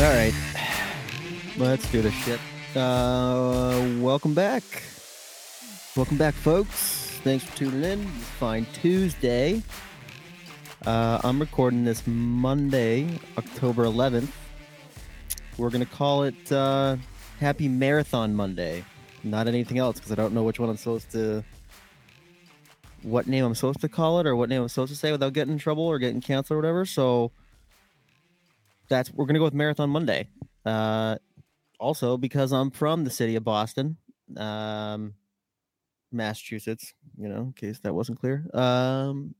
All right, let's do this shit. Uh, welcome back. Welcome back, folks. Thanks for tuning in. It's Fine Tuesday. Uh, I'm recording this Monday, October 11th. We're gonna call it uh, Happy Marathon Monday, not anything else, because I don't know which one I'm supposed to, what name I'm supposed to call it, or what name I'm supposed to say without getting in trouble or getting canceled or whatever. So that's we're gonna go with Marathon Monday. Uh, also because I'm from the city of Boston, um, Massachusetts. You know, in case that wasn't clear. Um,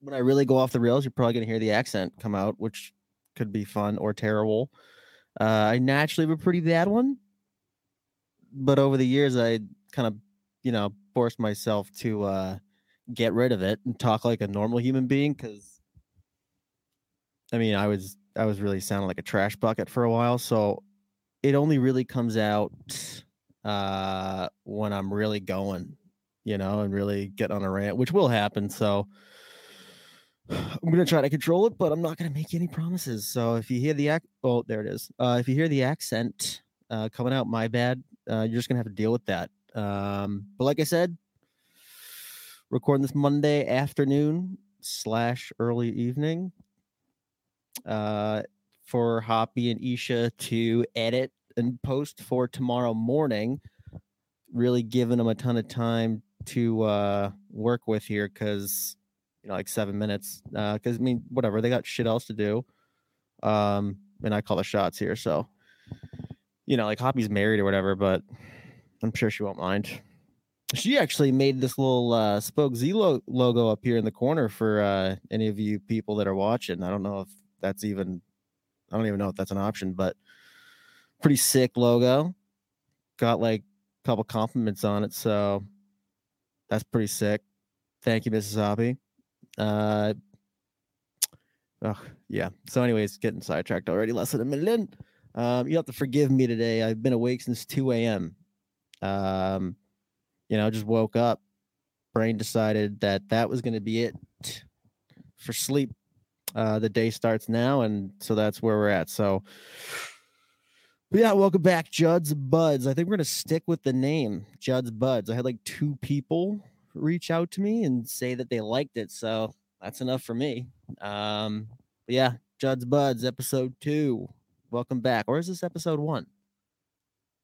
when I really go off the rails, you're probably gonna hear the accent come out, which could be fun or terrible. Uh, I naturally have a pretty bad one, but over the years, I kind of, you know, forced myself to uh, get rid of it and talk like a normal human being. Because, I mean, I was I was really sounding like a trash bucket for a while, so it only really comes out uh, when I'm really going, you know, and really get on a rant, which will happen. So. I'm gonna try to control it, but I'm not gonna make any promises. So if you hear the ac- oh, there it is. Uh, if you hear the accent uh, coming out, my bad. Uh, you're just gonna have to deal with that. Um, but like I said, recording this Monday afternoon slash early evening uh, for Hoppy and Isha to edit and post for tomorrow morning. Really giving them a ton of time to uh, work with here because you know, like seven minutes. Uh because I mean, whatever they got shit else to do. Um, and I call the shots here, so you know, like Hoppy's married or whatever, but I'm sure she won't mind. She actually made this little uh, Spoke Z logo up here in the corner for uh, any of you people that are watching. I don't know if that's even, I don't even know if that's an option, but pretty sick logo. Got like a couple compliments on it, so that's pretty sick. Thank you, Mrs. Hoppy. Uh, oh, yeah. So, anyways, getting sidetracked already. Less than a minute in. Um, you have to forgive me today. I've been awake since 2 a.m. Um, you know, just woke up. Brain decided that that was going to be it for sleep. Uh, the day starts now, and so that's where we're at. So, yeah, welcome back, Judd'z Budz. I think we're gonna stick with the name Judd'z Budz. I had like two people reach out to me and say that they liked it, so that's enough for me. Um, yeah, Judd'z Budz, episode two. Welcome back. Or is this episode one?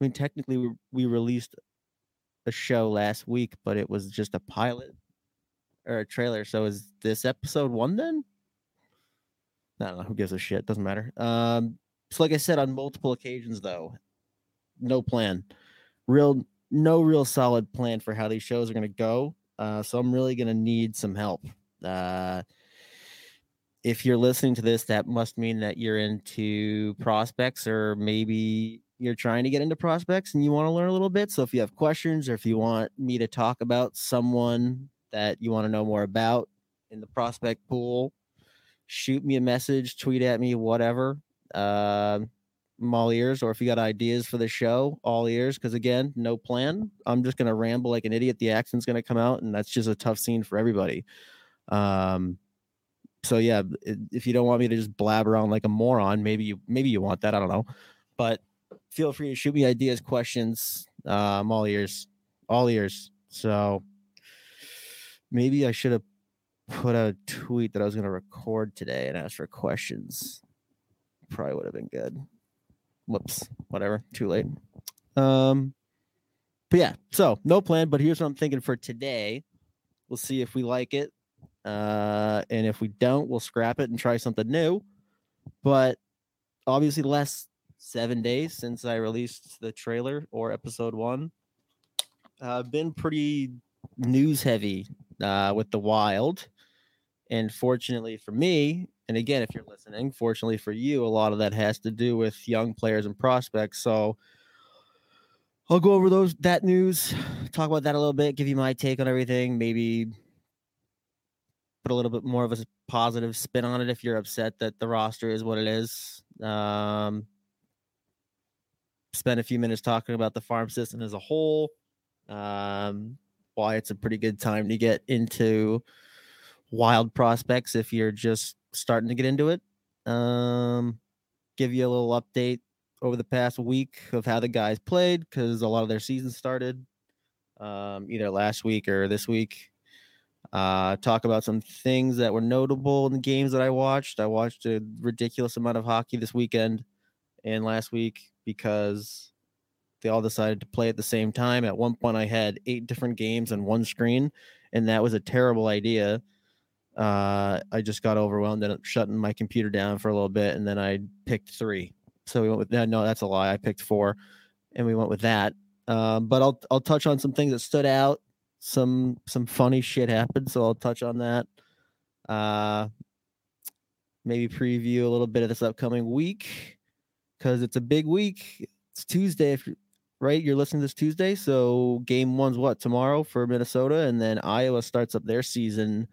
I mean, technically, we, we released a show last week, but it was just a pilot or a trailer. So is this episode one then? I don't know. Who gives a shit? Doesn't matter. Um, so like I said, on multiple occasions though, no plan, real, no real solid plan for how these shows are going to go. Uh, so I'm really going to need some help. Uh, if you're listening to this, that must mean that you're into prospects or maybe you're trying to get into prospects and you want to learn a little bit. So if you have questions or if you want me to talk about someone that you want to know more about in the prospect pool, shoot me a message, tweet at me, whatever. Uh, I'm all ears. Or if you got ideas for the show, all ears. Because again, no plan. I'm just gonna ramble like an idiot. The accent's gonna come out, and that's just a tough scene for everybody. Um, so yeah, if you don't want me to just blabber on like a moron, maybe you maybe you want that. I don't know, but feel free to shoot me ideas, questions. Uh, I'm all ears, all ears. So maybe I should have put a tweet that I was going to record today and ask for questions. Probably would have been good. Whoops, whatever. Too late. Um, but yeah, so no plan. But here's what I'm thinking for today. We'll see if we like it. Uh, and if we don't, we'll scrap it and try something new. But obviously, less seven days since I released the trailer or episode one. Uh, been pretty news heavy uh, with the wild. And fortunately for me, and again, if you're listening, fortunately for you, a lot of that has to do with young players and prospects. So I'll go over those that news, talk about that a little bit, give you my take on everything, maybe put a little bit more of a positive spin on it if you're upset that the roster is what it is. Um, spend a few minutes talking about the farm system as a whole. Um, why it's a pretty good time to get into wild prospects if you're just starting to get into it. Um, give you a little update over the past week of how the guys played because a lot of their season started um, either last week or this week. Uh, talk about some things that were notable in the games that I watched. I watched a ridiculous amount of hockey this weekend and last week because they all decided to play at the same time. At one point, I had eight different games on one screen, and that was a terrible idea. Uh, I just got overwhelmed and shutting my computer down for a little bit, and then I picked three. So we went with that. No, that's a lie. I picked four, and we went with that. Um, but I'll I'll touch on some things that stood out. Some some funny shit happened, so I'll touch on that. Uh, maybe preview a little bit of this upcoming week because it's a big week. It's Tuesday, if you right? You're listening this Tuesday, so game one's what tomorrow for Minnesota, and then Iowa starts up their season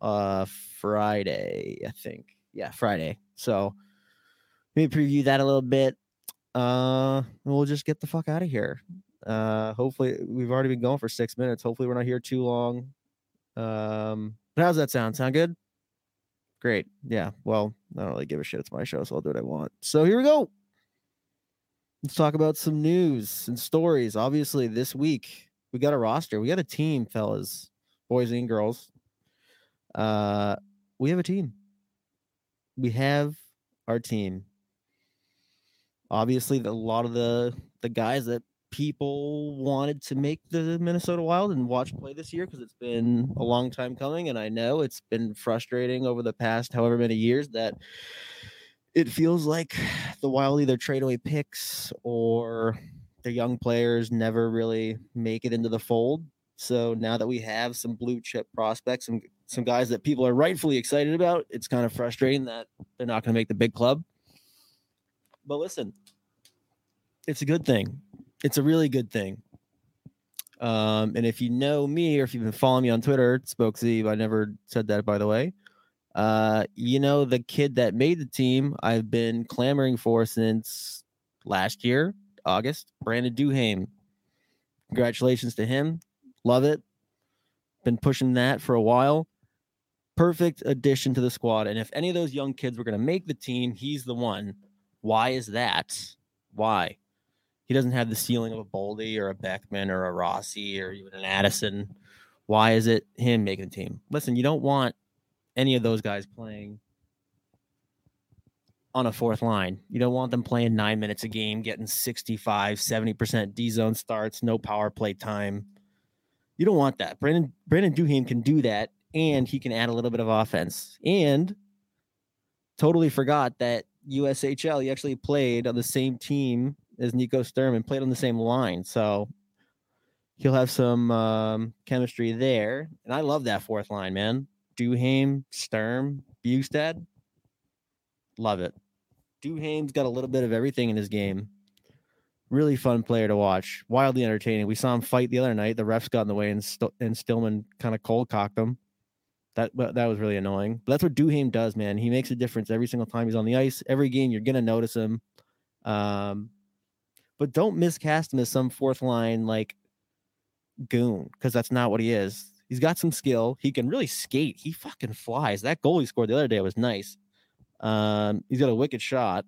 uh Friday, I think. Yeah, Friday. So maybe preview that a little bit. Uh, we'll just get the fuck out of here. Uh, hopefully we've already been going for six minutes. Hopefully we're not here too long. Um, but how's that sound? Sound good? Great. Yeah. Well, I don't really give a shit. It's my show, so I'll do what I want. So here we go. Let's talk about some news and stories. Obviously, this week we got a roster. We got a team, fellas, boys and girls. Uh, we have a team. We have our team. Obviously, a lot of the the guys that people wanted to make the Minnesota Wild and watch play this year because it's been a long time coming, and I know it's been frustrating over the past however many years that it feels like the Wild either trade away picks or the young players never really make it into the fold. So now that we have some blue chip prospects and some guys that people are rightfully excited about, it's kind of frustrating that they're not going to make the big club. But listen, it's a good thing. It's a really good thing. Um, and if you know me or if you've been following me on Twitter, Spoke I never said that by the way. Uh, you know, the kid that made the team, I've been clamoring for since last year, August, Brandon Duhaime. Congratulations to him. Love it. Been pushing that for a while. Perfect addition to the squad. And if any of those young kids were going to make the team, he's the one. Why is that? Why? He doesn't have the ceiling of a Boldy or a Beckman or a Rossi or even an Addison. Why is it him making the team? Listen, you don't want any of those guys playing on a fourth line. You don't want them playing nine minutes a game, getting 65, 70% D zone starts, no power play time. You don't want that. Brandon Brandon Duhaime can do that, and he can add a little bit of offense. And totally forgot that USHL, he actually played on the same team as Nico Sturm, and played on the same line. So he'll have some um, chemistry there. And I love that fourth line, man. Duhaime, Sturm, Bjugstad. Love it. Duhaime's got a little bit of everything in his game. Really fun player to watch. Wildly entertaining. We saw him fight the other night. The refs got in the way, and, St- and Stillman kind of cold cocked him. That that was really annoying. But that's what Duhaime does, man. He makes a difference every single time he's on the ice. Every game, you're gonna notice him. Um, but don't miscast him as some fourth line like goon because that's not what he is. He's got some skill. He can really skate. He fucking flies. That goal he scored the other day was nice. Um, he's got a wicked shot.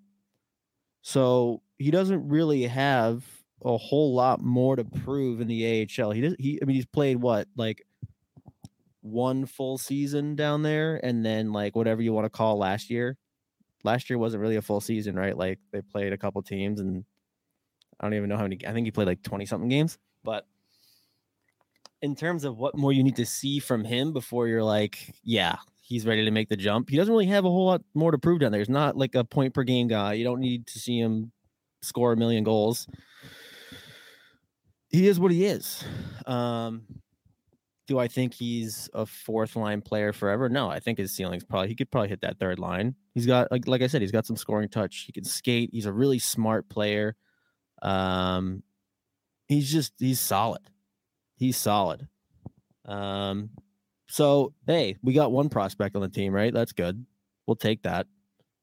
So he doesn't really have a whole lot more to prove in the AHL. He does he I mean he's played what like one full season down there and then like whatever you want to call last year. Last year wasn't really a full season, right? Like they played a couple teams and I don't even know how many I think he played like 20 something games, but in terms of what more you need to see from him before you're like, yeah, he's ready to make the jump. He doesn't really have a whole lot more to prove down there. He's not like a point per game guy. You don't need to see him score a million goals. He is what he is. Um, do I think he's a fourth line player forever? No, I think his ceiling's probably he could probably hit that third line. He's got like like I said, he's got some scoring touch. He can skate. He's a really smart player. Um, he's just he's solid he's solid. Um, so hey, we got one prospect on the team, right? That's good. We'll take that.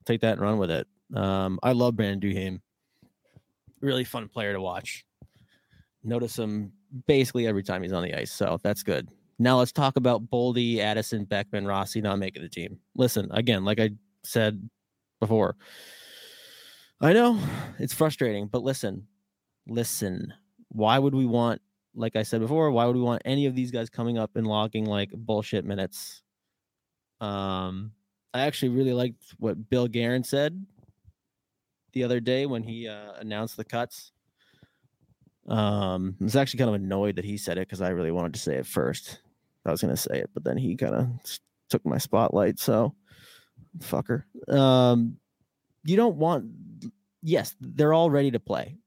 Take that and run with it. Um, I love Brandon Duhaime. Really fun player to watch. Notice him basically every time he's on the ice, so that's good. Now let's talk about Boldy, Addison, Beckman, Rossi not making the team. Listen, again, like I said before, I know it's frustrating, but listen, listen. Why would we want, like I said before, why would we want any of these guys coming up and logging like bullshit minutes? Um, I actually really liked what Bill Guerin said the other day when he uh, announced the cuts. Um, I was actually kind of annoyed that he said it because I really wanted to say it first. I was going to say it, but then he kind of took my spotlight. So, fucker. Um, you don't want. Yes, they're all ready to play.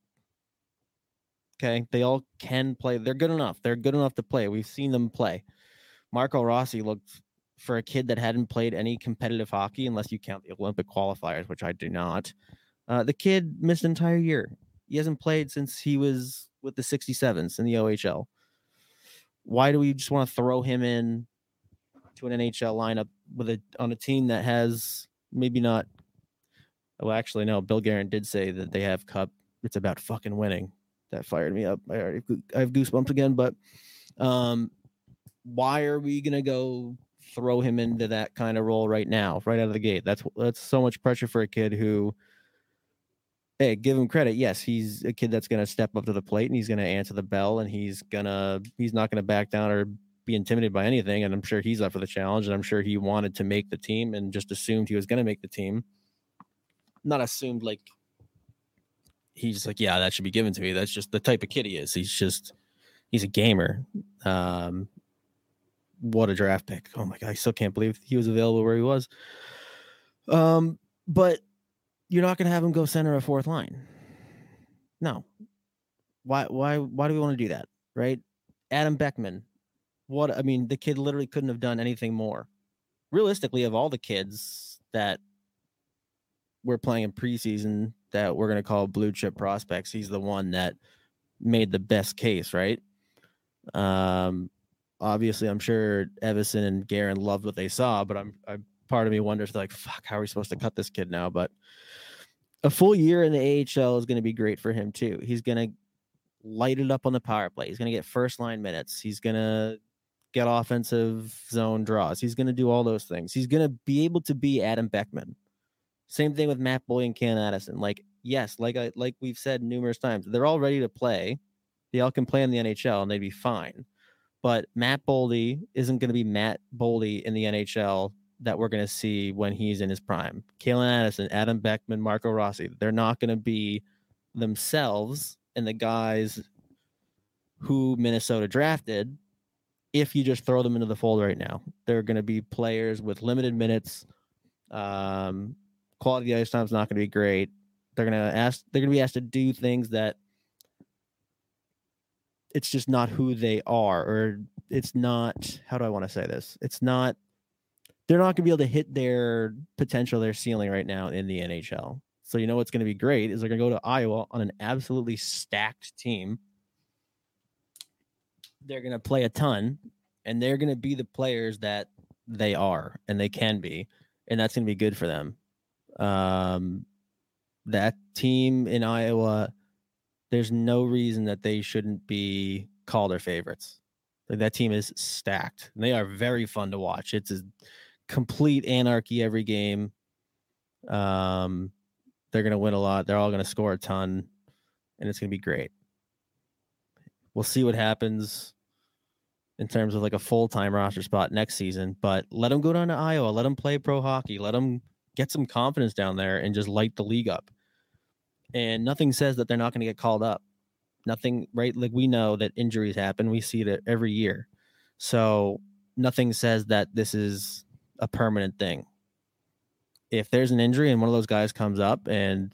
Okay, they all can play. They're good enough. They're good enough to play. We've seen them play. Marco Rossi looked for a kid that hadn't played any competitive hockey, unless you count the Olympic qualifiers, which I do not. Uh, the kid missed an entire year. He hasn't played since he was with the 67s in the OHL. Why do we just want to throw him in to an NHL lineup with a on a team that has maybe not well actually no, Bill Guerin did say that they have cup. It's about fucking winning. That fired me up. I already I have goosebumps again, but um why are we gonna go throw him into that kind of role right now, right out of the gate? That's that's so much pressure for a kid who hey, give him credit. Yes, he's a kid that's going to step up to the plate and he's going to answer the bell and he's going to he's not going to back down or be intimidated by anything and I'm sure he's up for the challenge and I'm sure he wanted to make the team and just assumed he was going to make the team. Not assumed like he's just like, yeah, that should be given to me. That's just the type of kid he is. He's just he's a gamer. Um what a draft pick. Oh my god, I still can't believe he was available where he was. Um but you're not going to have him go center a fourth line. No. Why why why do we want to do that? Right? Adam Beckman. What I mean, the kid literally couldn't have done anything more. Realistically, of all the kids that we're playing in preseason that we're going to call blue chip prospects, he's the one that made the best case, right? Um obviously I'm sure Evason and Guerin loved what they saw, but I'm I part of me wonders like fuck how are we supposed to cut this kid now? But a full year in the AHL is going to be great for him too. He's going to light it up on the power play. He's going to get first line minutes. He's going to get offensive zone draws. He's going to do all those things. He's going to be able to be Adam Beckman. Same thing with Matt Boldy and Cam Addison. Like, yes, like I like we've said numerous times, they're all ready to play. They all can play in the NHL and they'd be fine. But Matt Boldy isn't going to be Matt Boldy in the NHL that we're going to see when he's in his prime. Calen Addison, Adam Beckman, Marco Rossi, they're not going to be themselves and the guys who Minnesota drafted if you just throw them into the fold right now. They're going to be players with limited minutes. Um, quality ice time is not going to be great. They're going to ask. They're going to be asked to do things that it's just not who they are, or it's not. How do I want to say this? It's not they're not going to be able to hit their potential, their ceiling right now in the NHL. So you know what's going to be great is they're going to go to Iowa on an absolutely stacked team. They're going to play a ton, and they're going to be the players that they are and they can be, and that's going to be good for them. Um, that team in Iowa, there's no reason that they shouldn't be called their favorites. Like that team is stacked. And they are very fun to watch. It's a complete anarchy every game. Um, they're going to win a lot. They're all going to score a ton, and it's going to be great. We'll see what happens in terms of like a full time roster spot next season, but let them go down to Iowa. Let them play pro hockey. Let them get some confidence down there and just light the league up. And nothing says that they're not going to get called up. Nothing, right? Like we know that injuries happen. We see it every year. So nothing says that this is a permanent thing. If there's an injury and one of those guys comes up and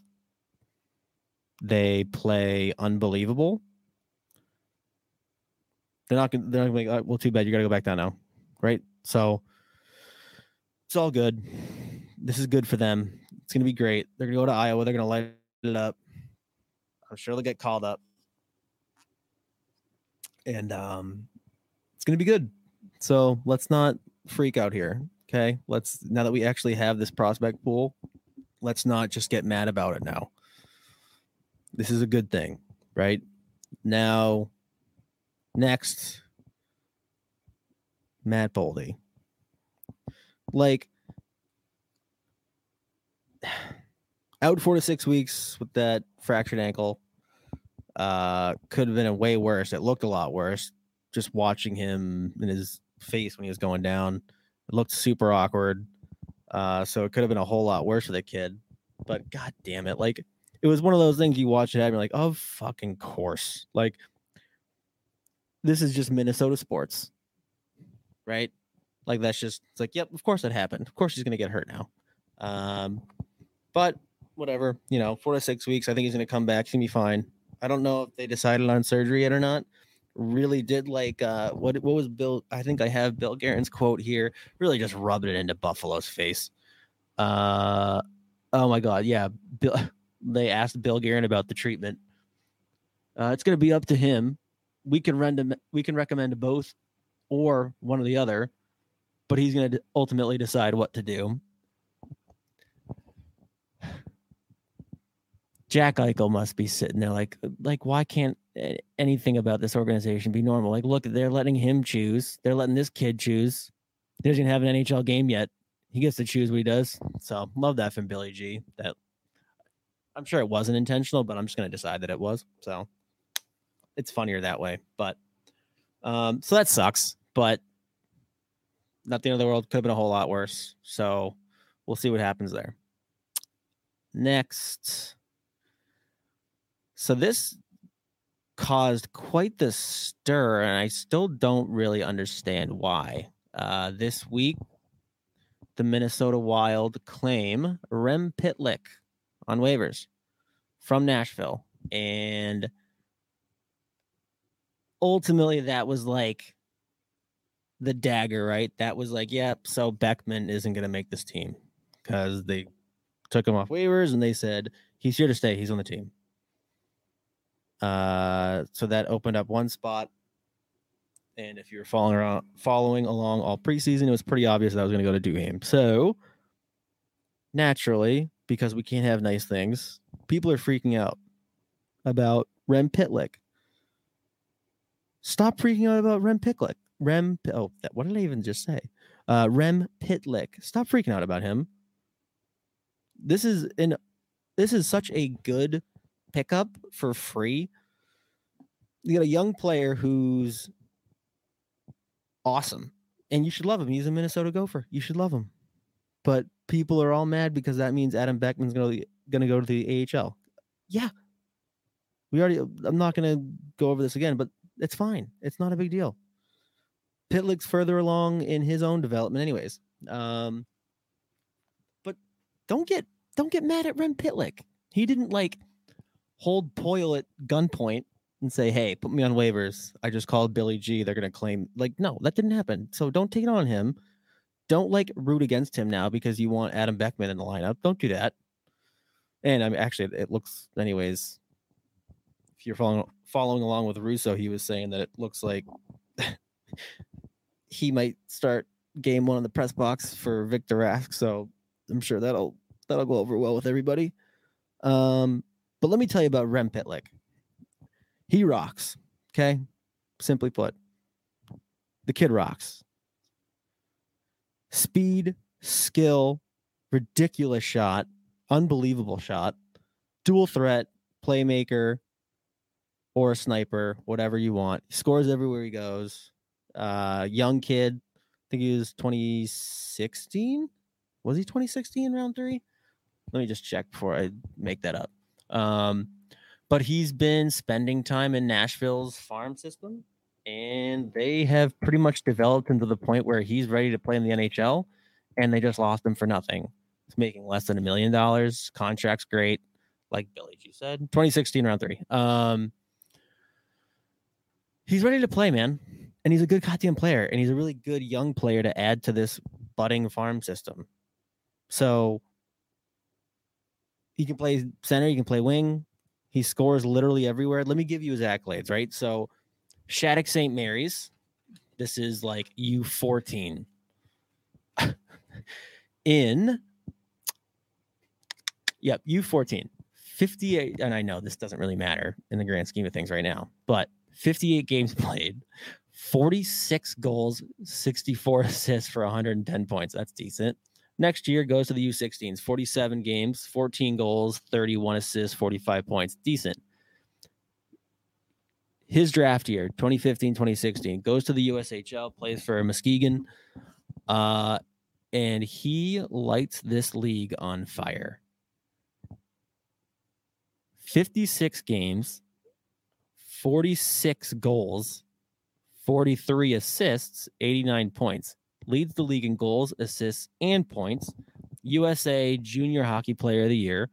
they play unbelievable, they're not gonna they're not gonna be like, oh, well, too bad, you gotta go back down now. Right? So it's all good. This is good for them. It's gonna be great. They're gonna go to Iowa, they're gonna light it up. I'm sure they'll get called up. And um it's gonna be good. So let's not freak out here. Okay, let's now that we actually have this prospect pool, let's not just get mad about it now. This is a good thing, right? Now, next, Matt Boldy. Like, out four to six weeks with that fractured ankle. Uh, could have been a way worse. It looked a lot worse. Just watching him in his face when he was going down, it looked super awkward. Uh, so it could have been a whole lot worse for the kid. But god damn it, like it was one of those things you watch it and you're like, oh fucking course. Like this is just Minnesota sports. Right? Like that's just it's like, yep, of course that happened. Of course he's gonna get hurt now. Um, but whatever, you know, four to six weeks. I think he's gonna come back. He's gonna be fine. I don't know if they decided on surgery yet or not. Really did like uh what what was Bill? I think I have Bill Guerin's quote here. Really just rubbed it into Buffalo's face. Uh oh my god, yeah. Bill they asked Bill Guerin about the treatment. Uh, it's gonna be up to him. We can rend we can recommend both or one or the other, but he's gonna ultimately decide what to do. Jack Eichel must be sitting there like, like, why can't anything about this organization be normal? Like, look, they're letting him choose. They're letting this kid choose. He doesn't have an NHL game yet. He gets to choose what he does. So love that from Billy G. That I'm sure it wasn't intentional, but I'm just gonna decide that it was. So it's funnier that way. But um, so that sucks. But not the end of the world. Could have been a whole lot worse. So we'll see what happens there. Next. So this caused quite the stir, and I still don't really understand why. Uh, this week, the Minnesota Wild claim Rem Pitlick on waivers from Nashville. And ultimately, that was like the dagger, right? That was like, yep, yeah, so Beckman isn't going to make this team because they took him off waivers and they said, he's here to stay. He's on the team. Uh, so that opened up one spot. And if you were following around, following along all preseason, it was pretty obvious that I was going to go to Duhaime. So naturally, because we can't have nice things, people are freaking out about Rem Pitlick. Stop freaking out about Rem Pitlick. Rem, oh, that, what did I even just say? Uh, Rem Pitlick. Stop freaking out about him. This is an, this is such a good pickup for free. You got a young player who's awesome, and you should love him. He's a Minnesota Gopher. You should love him. But people are all mad because that means Adam Beckman's going to going to go to the AHL. Yeah, we already. I'm not going to go over this again, but it's fine. It's not a big deal. Pitlick's further along in his own development, anyways. Um, but don't get don't get mad at Rem Pitlick. He didn't like hold Poile at gunpoint and say, "Hey, put me on waivers." I just called Billy G. They're gonna claim like, no, that didn't happen. So don't take it on him. Don't like root against him now because you want Adam Beckman in the lineup. Don't do that. And I mean, actually, it looks, anyways. If you're following following along with Russo, he was saying that it looks like he might start game one in the press box for Victor Rask. So I'm sure that'll that'll go over well with everybody. Um, but let me tell you about Rem Pitlick. He rocks. Okay. Simply put, the kid rocks. Speed, skill, ridiculous shot, unbelievable shot, dual threat, playmaker, or a sniper, whatever you want. He scores everywhere he goes. Uh, young kid. I think he was 2016. Was he 2016 round three? Let me just check before I make that up. Um, but he's been spending time in Nashville's farm system, and they have pretty much developed him to the point where he's ready to play in the NHL, and they just lost him for nothing. He's making less than a million dollars. Contract's great, like Billy G said. 2016 round three. Um, he's ready to play, man, and he's a good goddamn player, and he's a really good young player to add to this budding farm system. So he can play center, he can play wing. He scores literally everywhere. Let me give you his accolades, right? So Shattuck St. Mary's, this is like U14. In Yep, U14. 58 and I know this doesn't really matter in the grand scheme of things right now, but 58 games played, 46 goals, 64 assists for 110 points. That's decent. Next year goes to the U16s, 47 games, 14 goals, 31 assists, 45 points. Decent. His draft year, 2015, 2016, goes to the USHL, plays for Muskegon. Uh, and he lights this league on fire. 56 games, 46 goals, 43 assists, 89 points. Leads the league in goals, assists, and points. USA Junior Hockey Player of the Year,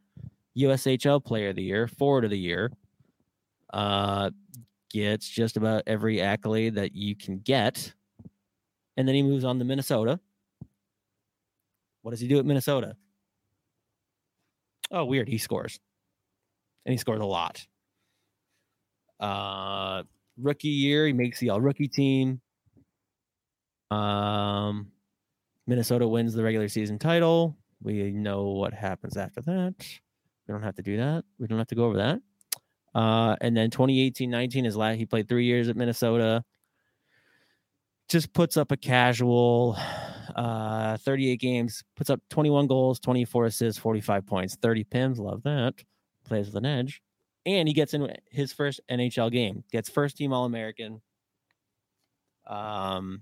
USHL Player of the Year, Forward of the Year. Uh, gets just about every accolade that you can get. And then he moves on to Minnesota. What does he do at Minnesota? Oh, weird. He scores. And he scores a lot. Uh, rookie year, he makes the all rookie team. Um, Minnesota wins the regular season title. We know what happens after that. We don't have to do that. We don't have to go over that. Uh, and then 2018 19 is last, he played three years at Minnesota. Just puts up a casual uh, 38 games, puts up 21 goals, 24 assists, 45 points, 30 pims. Love that. Plays with an edge and he gets in his first NHL game, gets first team All American. Um,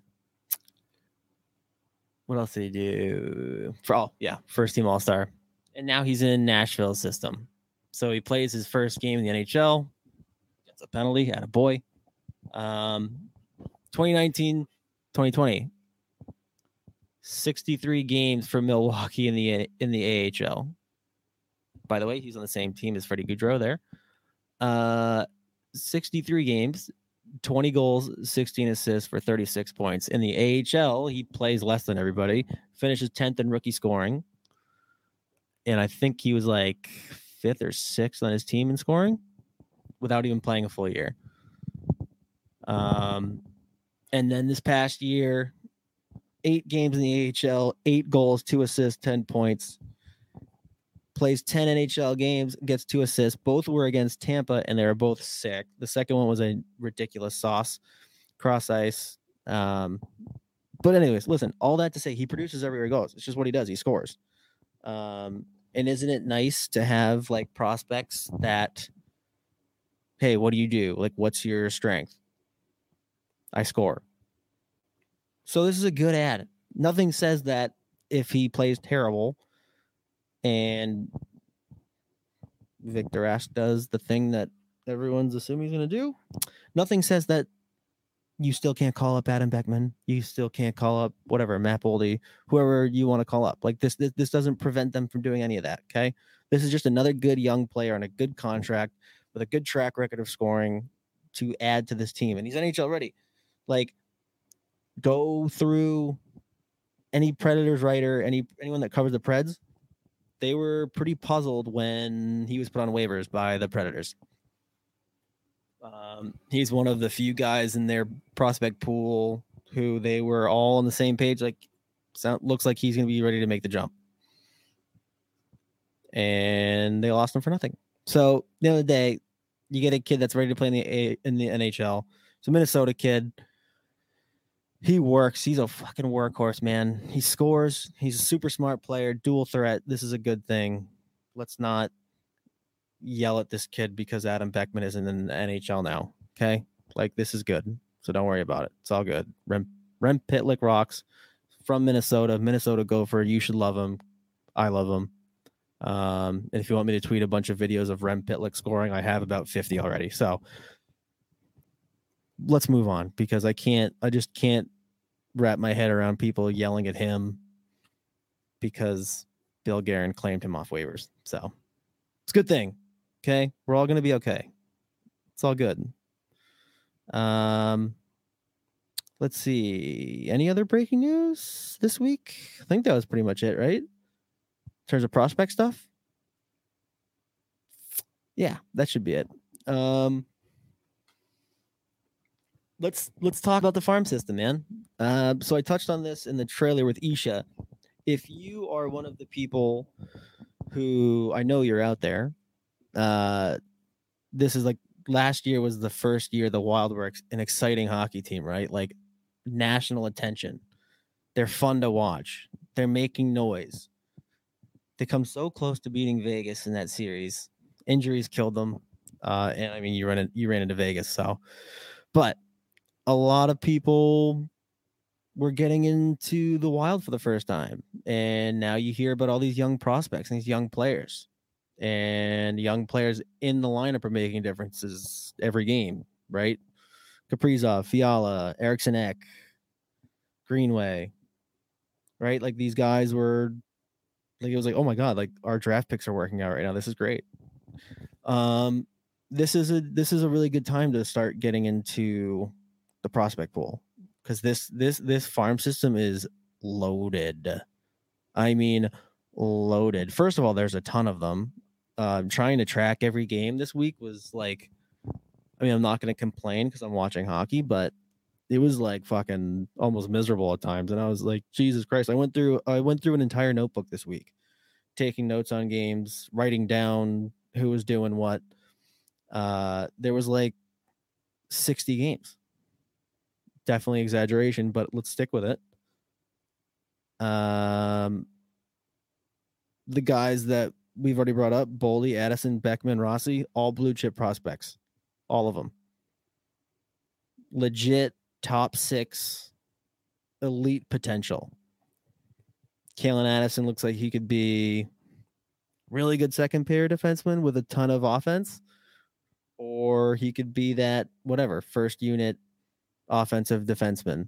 what else did he do? For all, oh, yeah, first team All Star, and now he's in Nashville system. So he plays his first game in the NHL, gets a penalty, at a boy. Um, 2019, 2020, 63 games for Milwaukee in the in the AHL. By the way, he's on the same team as Freddie Gaudreau there. Uh, 63 games, 20 goals, 16 assists for 36 points. In the AHL, he plays less than everybody, finishes 10th in rookie scoring. And I think he was like fifth or sixth on his team in scoring without even playing a full year. Um, and then this past year, eight games in the AHL, eight goals, two assists, 10 points plays 10 NHL games, gets two assists. Both were against Tampa, and they were both sick. The second one was a ridiculous sauce, cross ice. Um, but anyways, listen, all that to say, he produces everywhere he goes. It's just what he does. He scores. Um, and isn't it nice to have like prospects that, hey, what do you do? Like, what's your strength? I score. So this is a good ad. Nothing says that if he plays terrible and Victor Rask does the thing that everyone's assuming he's going to do. Nothing says that you still can't call up Adam Beckman. You still can't call up whatever Matt Boldy, whoever you want to call up. Like this, this, this doesn't prevent them from doing any of that. Okay, this is just another good young player on a good contract with a good track record of scoring to add to this team, and he's NHL ready. Like, go through any Predators writer, any anyone that covers the Preds they were pretty puzzled when he was put on waivers by the Predators. Um, he's one of the few guys in their prospect pool who they were all on the same page. Like, sound, looks like he's going to be ready to make the jump. And they lost him for nothing. So the other day, you get a kid that's ready to play in the a- in the NHL. It's a Minnesota kid he works. He's a fucking workhorse, man. He scores. He's a super smart player, dual threat. This is a good thing. Let's not yell at this kid because Adam Beckman isn't in the NHL now. Okay. Like this is good. So don't worry about it. It's all good. Rem Rem Pitlick rocks from Minnesota. Minnesota Gopher. You should love him. I love him. Um, and if you want me to tweet a bunch of videos of Rem Pitlick scoring, I have about 50 already. So let's move on because I can't, I just can't wrap my head around people yelling at him because Bill Guerin claimed him off waivers. So it's a good thing. Okay. We're all to be okay. It's all good. Um, let's see. Any other breaking news this week? I think that was pretty much it, right? In terms of prospect stuff. Yeah, that should be it. Um, let's let's talk about the farm system, man. Uh, so I touched on this in the trailer with Isha. If you are one of the people who I know you're out there, uh, this is like last year was the first year the Wild were an exciting hockey team, right? Like national attention. They're fun to watch. They're making noise. They come so close to beating Vegas in that series. Injuries killed them. Uh, and I mean, you ran in, you ran into Vegas, so. But a lot of people were getting into the wild for the first time, and now you hear about all these young prospects and these young players, and young players in the lineup are making differences every game, right? Kaprizov, Fiala, Eriksson Ek, Greenway, right? Like these guys were like it was like, oh my god, like our draft picks are working out right now. This is great. Um, this is a this is a really good time to start getting into the prospect pool because this this this farm system is loaded. I mean, loaded. First of all, there's a ton of them. Um, trying to track every game this week was like, I mean, I'm not going to complain because I'm watching hockey, but it was like fucking almost miserable at times. And I was like, Jesus Christ! I went through I went through an entire notebook this week, taking notes on games, writing down who was doing what. Uh, there was like 60 games. Definitely exaggeration, but let's stick with it. Um, the guys that we've already brought up Boldy, Addison, Beckman, Rossi, all blue chip prospects. All of them. Legit top six elite potential. Calen Addison looks like he could be really good second pair defenseman with a ton of offense, or he could be that whatever first unit offensive defenseman.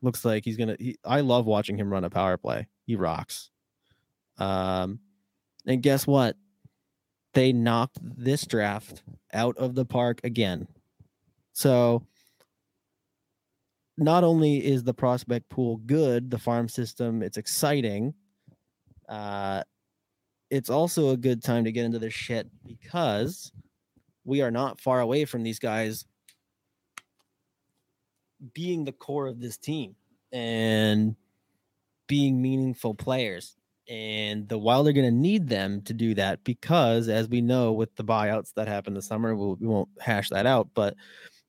Looks like he's gonna. He, I love watching him run a power play. He rocks. Um, and guess what? They knocked this draft out of the park again. So not only is the prospect pool good, the farm system, it's exciting. Uh, it's also a good time to get into this shit because we are not far away from these guys being the core of this team and being meaningful players. And the Wild are going to need them to do that because, as we know, with the buyouts that happened this summer, we'll, we won't hash that out, but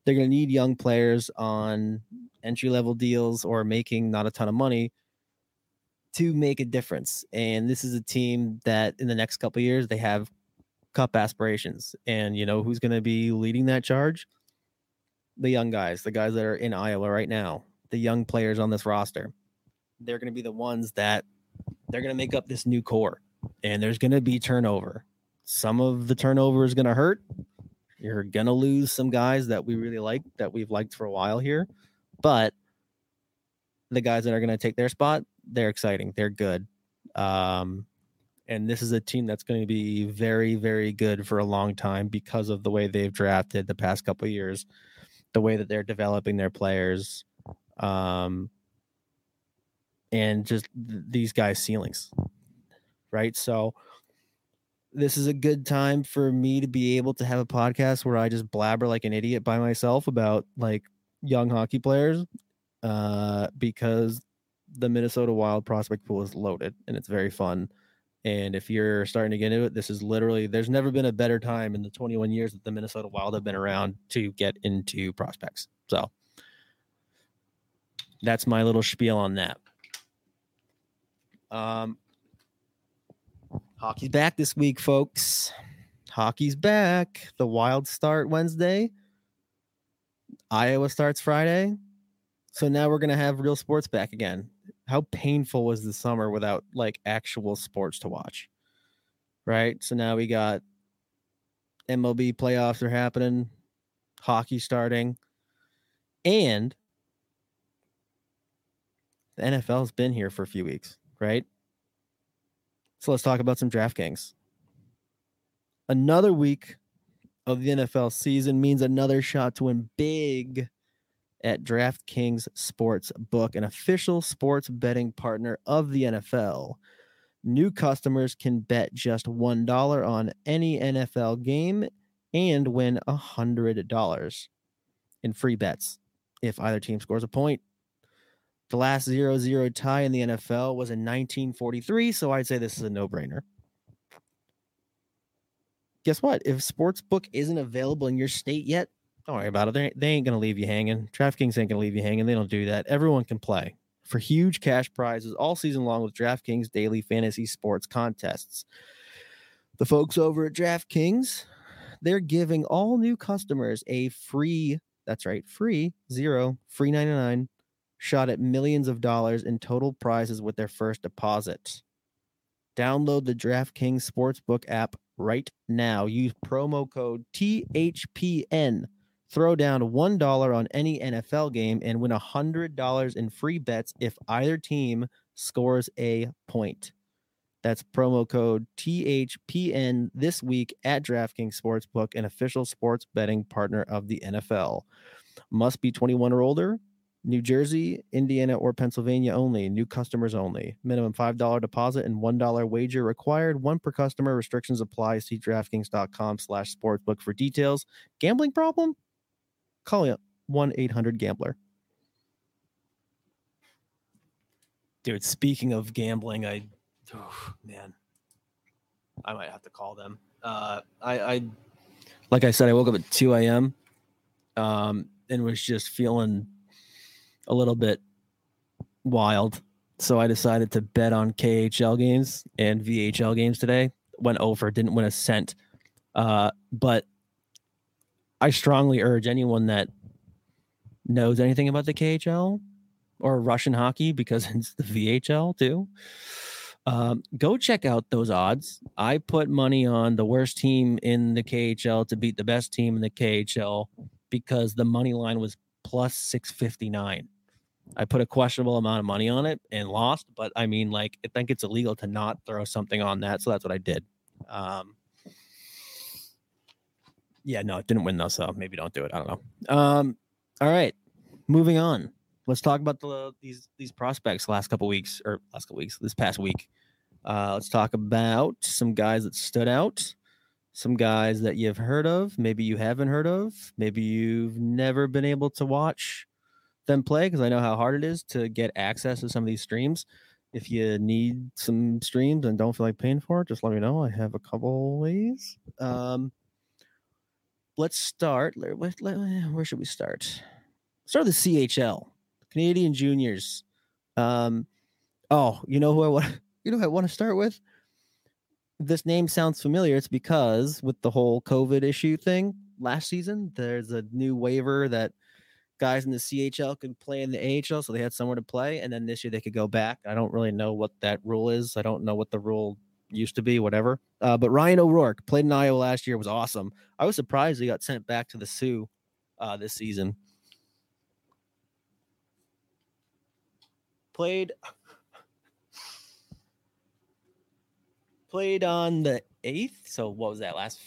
they're going to need young players on entry level deals or making not a ton of money to make a difference. And this is a team that in the next couple years they have cup aspirations. And you know who's going to be leading that charge? The young guys, the guys that are in Iowa right now, the young players on this roster. They're going to be the ones that they're going to make up this new core. And there's going to be turnover. Some of the turnover is going to hurt. You're going to lose some guys that we really like that we've liked for a while here. But the guys that are going to take their spot, they're exciting. They're good. Um, and this is a team that's going to be very, very good for a long time because of the way they've drafted the past couple years, the way that they're developing their players, um, and just th- these guys' ceilings. Right. So, this is a good time for me to be able to have a podcast where I just blabber like an idiot by myself about like young hockey players uh, because the Minnesota Wild prospect pool is loaded and it's very fun. And if you're starting to get into it, this is literally there's never been a better time in the 21 years that the Minnesota Wild have been around to get into prospects. So that's my little spiel on that. Um, hockey's back this week, folks. Hockey's back. The Wild start Wednesday. Iowa starts Friday. So now we're gonna have real sports back again. How painful was the summer without like actual sports to watch? Right. So now we got MLB playoffs are happening, hockey starting, and the NFL's been here for a few weeks, right? So let's talk about some DraftKings. Another week of the NFL season means another shot to win big at DraftKings Sportsbook, an official sports betting partner of the NFL. New customers can bet just $1 on any NFL game and win $100 in free bets if either team scores a point. The last 0 0 tie in the NFL was in 1943, so I'd say this is a no brainer. Guess what? If Sportsbook isn't available in your state yet, don't worry about it. They, they ain't going to leave you hanging. DraftKings ain't going to leave you hanging. They don't do that. Everyone can play. for huge cash prizes all season long with DraftKings daily fantasy sports contests. The folks over at DraftKings, they're giving all new customers a free, that's right, free, zero, free 99 shot at millions of dollars in total prizes with their first deposit. Download the DraftKings Sportsbook app right now. Use promo code THPN. Throw down $1 on any NFL game and win $100 in free bets if either team scores a point. That's promo code THPN this week at DraftKings Sportsbook, an official sports betting partner of the NFL. Must be 21 or older. New Jersey, Indiana, or Pennsylvania only. New customers only. Minimum $5 deposit and $1 wager required. One per customer. Restrictions apply. See DraftKings.com slash sportsbook for details. Gambling problem? Call it 1-800-GAMBLER. Dude, speaking of gambling, I oh, man, I might have to call them. Uh, I, I, like I said, I woke up at 2 a.m. Um, and was just feeling a little bit wild. So I decided to bet on KHL games and VHL games today. Went over, didn't win a cent. Uh, but I strongly urge anyone that knows anything about the KHL or Russian hockey because it's the VHL too. Um, go check out those odds. I put money on the worst team in the KHL to beat the best team in the KHL because the money line was plus 659. I put a questionable amount of money on it and lost, but I mean, like, I think it's illegal to not throw something on that. So that's what I did. Um, yeah, no, it didn't win though. So maybe don't do it. I don't know. Um, all right, moving on. Let's talk about the these these prospects last couple weeks or last couple weeks, this past week. Uh, let's talk about some guys that stood out, some guys that you've heard of, maybe you haven't heard of, maybe you've never been able to watch them play because I know how hard it is to get access to some of these streams. If you need some streams and don't feel like paying for it, just let me know. I have a couple ways. Um, let's start. Where should we start? Start with the CHL, Canadian Juniors. Um, oh, you know who I want? You know I want to start with? This name sounds familiar. It's because with the whole COVID issue thing last season, there's a new waiver that guys in the CHL can play in the AHL, so they had somewhere to play. And then this year they could go back. I don't really know what that rule is. I don't know what the rule used to be, whatever. Uh, but Ryan O'Rourke played in Iowa last year, was awesome. I was surprised he got sent back to the Soo uh, this season. Played played on the eighth. So what was that last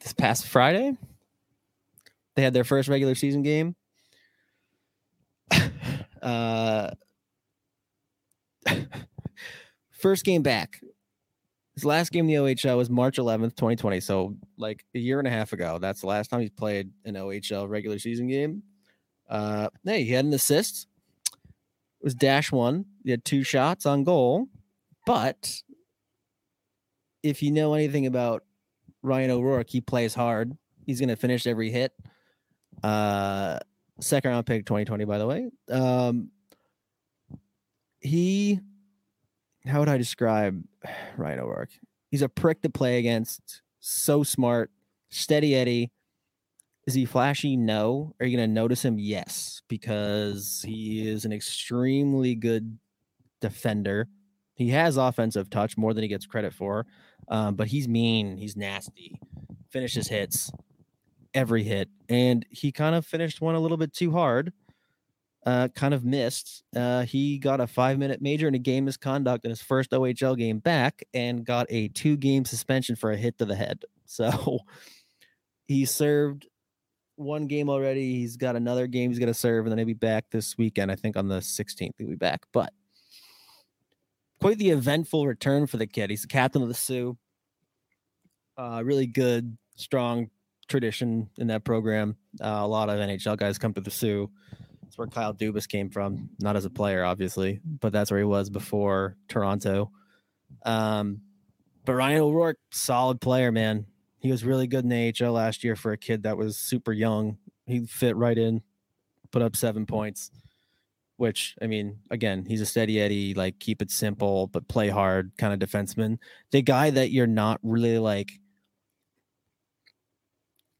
this past Friday? They had their first regular season game. uh, first game back. His last game in the OHL was March 11th, 2020. So, like a year and a half ago. That's the last time he's played an OHL regular season game. Uh, hey, he had an assist. It was dash one. He had two shots on goal. But if you know anything about Ryan O'Rourke, he plays hard. He's going to finish every hit. Uh, second round pick 2020, by the way. Um, he, how would I describe Ryan O'Rourke? He's a prick to play against. So smart, steady Eddie. Is he flashy? No. Are you going to notice him? Yes, because he is an extremely good defender. He has offensive touch more than he gets credit for, um, but he's mean. He's nasty. Finishes hits every hit, and he kind of finished one a little bit too hard. Uh, kind of missed. Uh, he got a five minute major and a game misconduct in his first OHL game back and got a two game suspension for a hit to the head. So he served one game already. He's got another game he's going to serve, and then he'll be back this weekend. I think on the 16th, he'll be back. But quite the eventful return for the kid. He's the captain of the Soo. Uh, really good, strong tradition in that program. Uh, a lot of NHL guys come to the Soo. That's where Kyle Dubas came from, not as a player, obviously, but that's where he was before Toronto. Um, but Ryan O'Rourke, solid player, man. He was really good in the AHL last year for a kid that was super young. He fit right in, put up seven points. which I mean, again, he's a steady Eddie, like keep it simple but play hard kind of defenseman. The guy that you're not really like,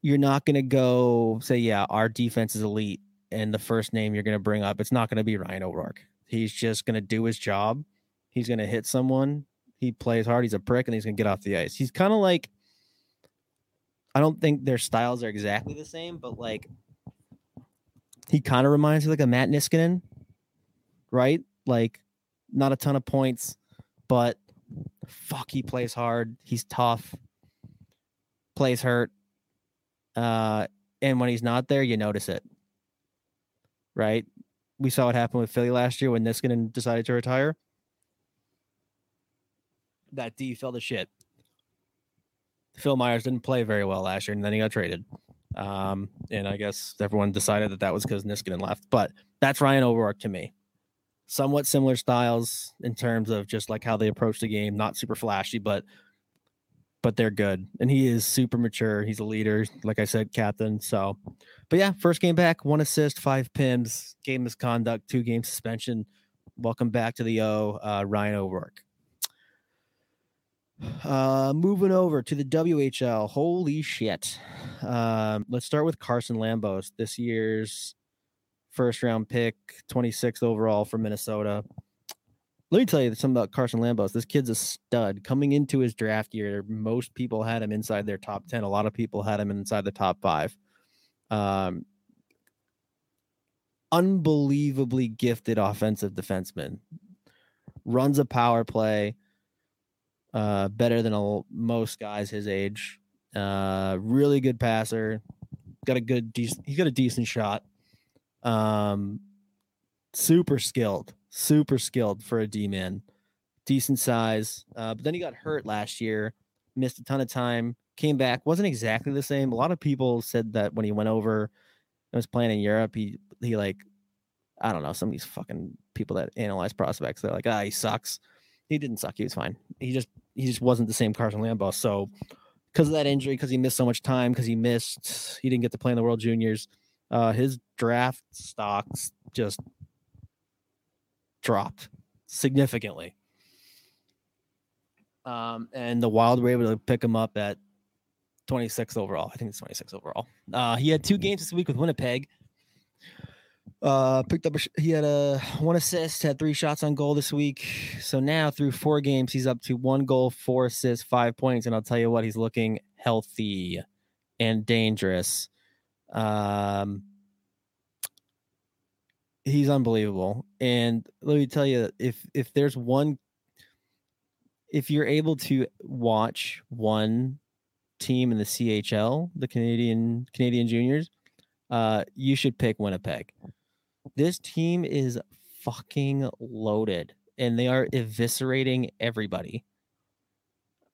you're not gonna go say, yeah, our defense is elite, and the first name you're gonna bring up, it's not gonna be Ryan O'Rourke. He's just gonna do his job. He's gonna hit someone. He plays hard. He's a prick, and he's gonna get off the ice. He's kind of like, I don't think their styles are exactly the same, but like, he kind of reminds me like a Matt Niskanen right? Like, not a ton of points, but fuck, he plays hard. He's tough, plays hurt. Uh, and when he's not there, you notice it, right? We saw what happened with Philly last year when Niskanen decided to retire. That D fell to shit. Phil Myers didn't play very well last year, and then he got traded. Um, and I guess everyone decided that that was because Niskanen left. But that's Ryan O'Rourke to me somewhat similar styles in terms of just like how they approach the game. Not super flashy, but but they're good. And he is super mature. He's a leader, like I said, captain. So, but yeah, first game back, one assist, five pims, game misconduct, two game suspension. Welcome back to the O, uh, Ryan O'Rourke. Uh, moving over to the WHL. Holy shit. Um, let's start with Carson Lambos, this year's first round pick, 26th overall for Minnesota. Let me tell you something about Carson Lambos. This kid's a stud. Coming into his draft year, most people had him inside their top 10. A lot of people had him inside the top five. Um, unbelievably gifted offensive defenseman. Runs a power play uh, better than a, most guys his age. Uh, really good passer. Got a good, he's got a decent shot. Um, super skilled, super skilled for a D man, decent size. Uh, but then he got hurt last year, missed a ton of time, came back, wasn't exactly the same. A lot of people said that when he went over and was playing in Europe, he he like I don't know, some of these fucking people that analyze prospects, they're like, ah, he sucks. He didn't suck. He was fine. He just he just wasn't the same Carson Lambos. So because of that injury, because he missed so much time, because he missed, he didn't get to play in the World Juniors. Uh, his draft stocks just dropped significantly. Um, and the Wild were able to pick him up at 26 overall. I think it's 26 overall. Uh, he had two games this week with Winnipeg. Uh, picked up. A, he had a one assist, had three shots on goal this week. So now through four games, he's up to one goal, four assists, five points, and I'll tell you what, he's looking healthy and dangerous. Um, he's unbelievable. And let me tell you, if if there's one, if you're able to watch one team in the CHL, the Canadian Canadian Juniors, uh, you should pick Winnipeg. This team is fucking loaded, and they are eviscerating everybody.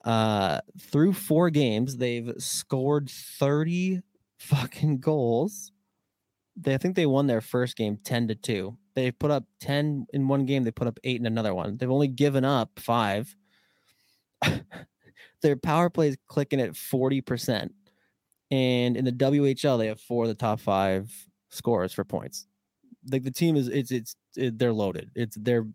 Uh, through four games, they've scored 30 fucking goals. They I think they won their first game 10 to 2. They put up 10 in one game, they put up 8 in another one. They've only given up 5. their power play is clicking at 40%. And in the WHL, they have four of the top 5 scores for points. Like the team is it's it's it, they're loaded. It's they're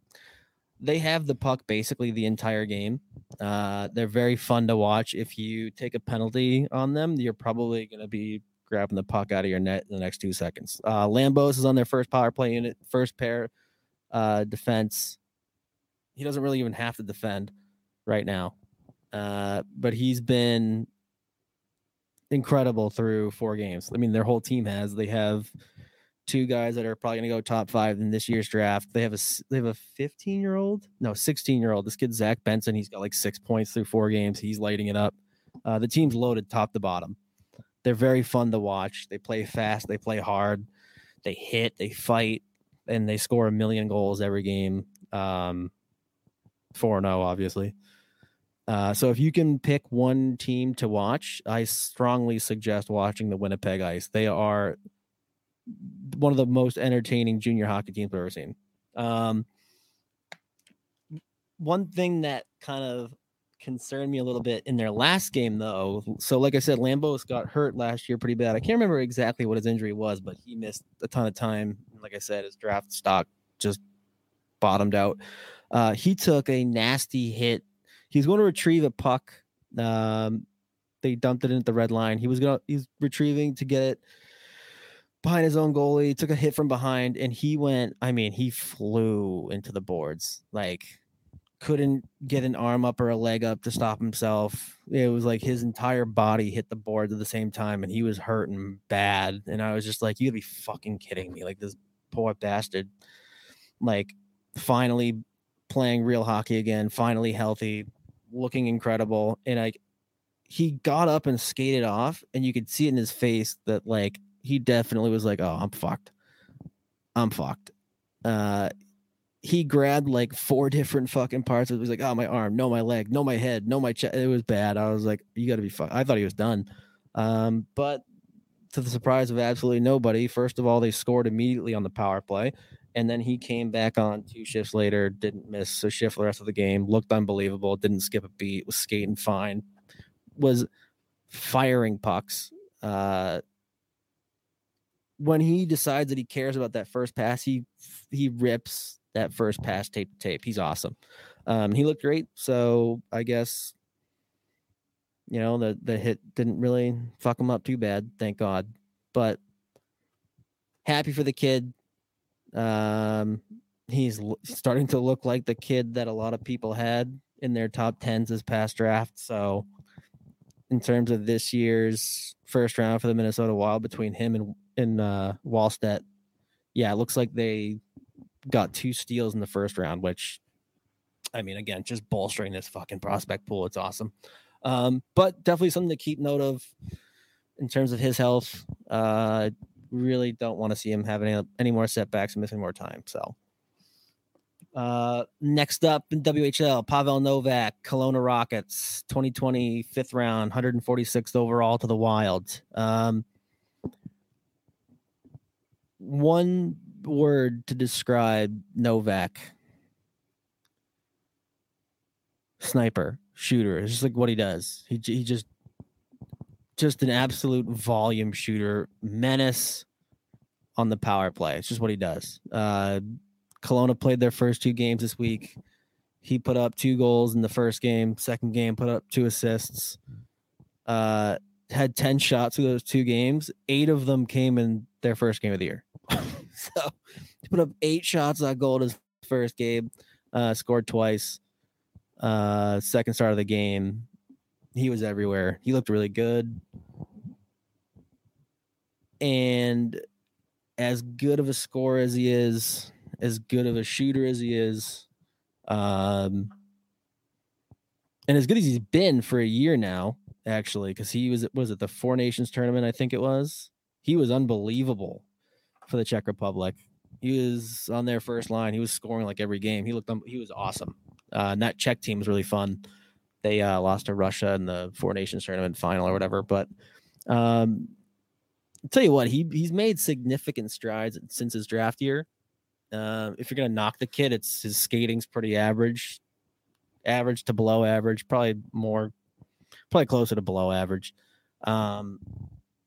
they have the puck basically the entire game. Uh, they're very fun to watch. If you take a penalty on them, you're probably going to be grabbing the puck out of your net in the next two seconds. Uh, Lambos is on their first power play unit, first pair uh, defense. He doesn't really even have to defend right now, uh, but he's been incredible through four games. I mean, their whole team has. They have two guys that are probably going to go top five in this year's draft. They have a they have a 15 year old, no 16 year old. This kid Zach Benson. He's got like six points through four games. He's lighting it up. Uh, the team's loaded top to bottom they're very fun to watch. They play fast, they play hard, they hit, they fight, and they score a million goals every game. Um, 4 0, obviously. Uh, so if you can pick one team to watch, I strongly suggest watching the Winnipeg Ice. They are one of the most entertaining junior hockey teams I've ever seen. Um, one thing that kind of concerned me a little bit in their last game, though. So, like I said, Lambos got hurt last year pretty bad. I can't remember exactly what his injury was, but he missed a ton of time. Like I said, his draft stock just bottomed out. Uh, he took a nasty hit. He's going to retrieve a puck. Um, they dumped it in at the red line. He was gonna he's retrieving to get it behind his own goalie. Took a hit from behind, and he went. I mean, he flew into the boards. Like couldn't get an arm up or a leg up to stop himself. It was like his entire body hit the boards at the same time, and he was hurting bad. And I was just like, "You gotta be fucking kidding me!" Like this poor bastard, like finally playing real hockey again, finally healthy, looking incredible, and like he got up and skated off, and you could see it in his face that like he definitely was like, "Oh, I'm fucked. I'm fucked." Uh, he grabbed like four different fucking parts. It was like, oh, my arm, no, my leg, no, my head, no, my chest. It was bad. I was like, you got to be fuck. I thought he was done. Um, but to the surprise of absolutely nobody, first of all, they scored immediately on the power play. And then he came back on two shifts later, didn't miss a shift the rest of the game, looked unbelievable, didn't skip a beat, was skating fine, was firing pucks. Uh, when he decides that he cares about that first pass, he he rips that first pass tape to tape. He's awesome. Um, he looked great. So I guess you know the the hit didn't really fuck him up too bad, thank God. But happy for the kid. Um, he's l- starting to look like the kid that a lot of people had in their top tens this past draft. So in terms of this year's first round for the Minnesota Wild between him and and uh, Wallstedt, yeah, it looks like they got two steals in the first round, which I mean, again, just bolstering this fucking prospect pool. It's awesome. Um, but definitely something to keep note of in terms of his health. Uh, really don't want to see him have any, any more setbacks and missing more time. So, uh, next up in WHL, Pavel Novak, Kelowna Rockets, 2020 fifth round, 146th overall to the Wild. Um, one word to describe Novak sniper shooter. It's just like what he does. He he just just an absolute volume shooter, menace on the power play. It's just what he does. Uh Kelowna played their first two games this week. He put up two goals in the first game. Second game, put up two assists. Uh, had ten shots of those two games. Eight of them came in their first game of the year. so he put up eight shots on goal in his first game, uh, scored twice. Uh, second start of the game, he was everywhere. He looked really good. And as good of a scorer as he is, as good of a shooter as he is, um, and as good as he's been for a year now, actually, because he was was it the Four Nations tournament? I think it was. He was unbelievable for the Czech Republic. He was on their first line. He was scoring like every game. He looked he was awesome. Uh, and that Czech team was really fun. They uh, lost to Russia in the Four Nations tournament final or whatever. But um, I'll tell you what, he he's made significant strides since his draft year. Uh, if you're gonna knock the kid, it's his skating's pretty average, average to below average, probably more, probably closer to below average. Um,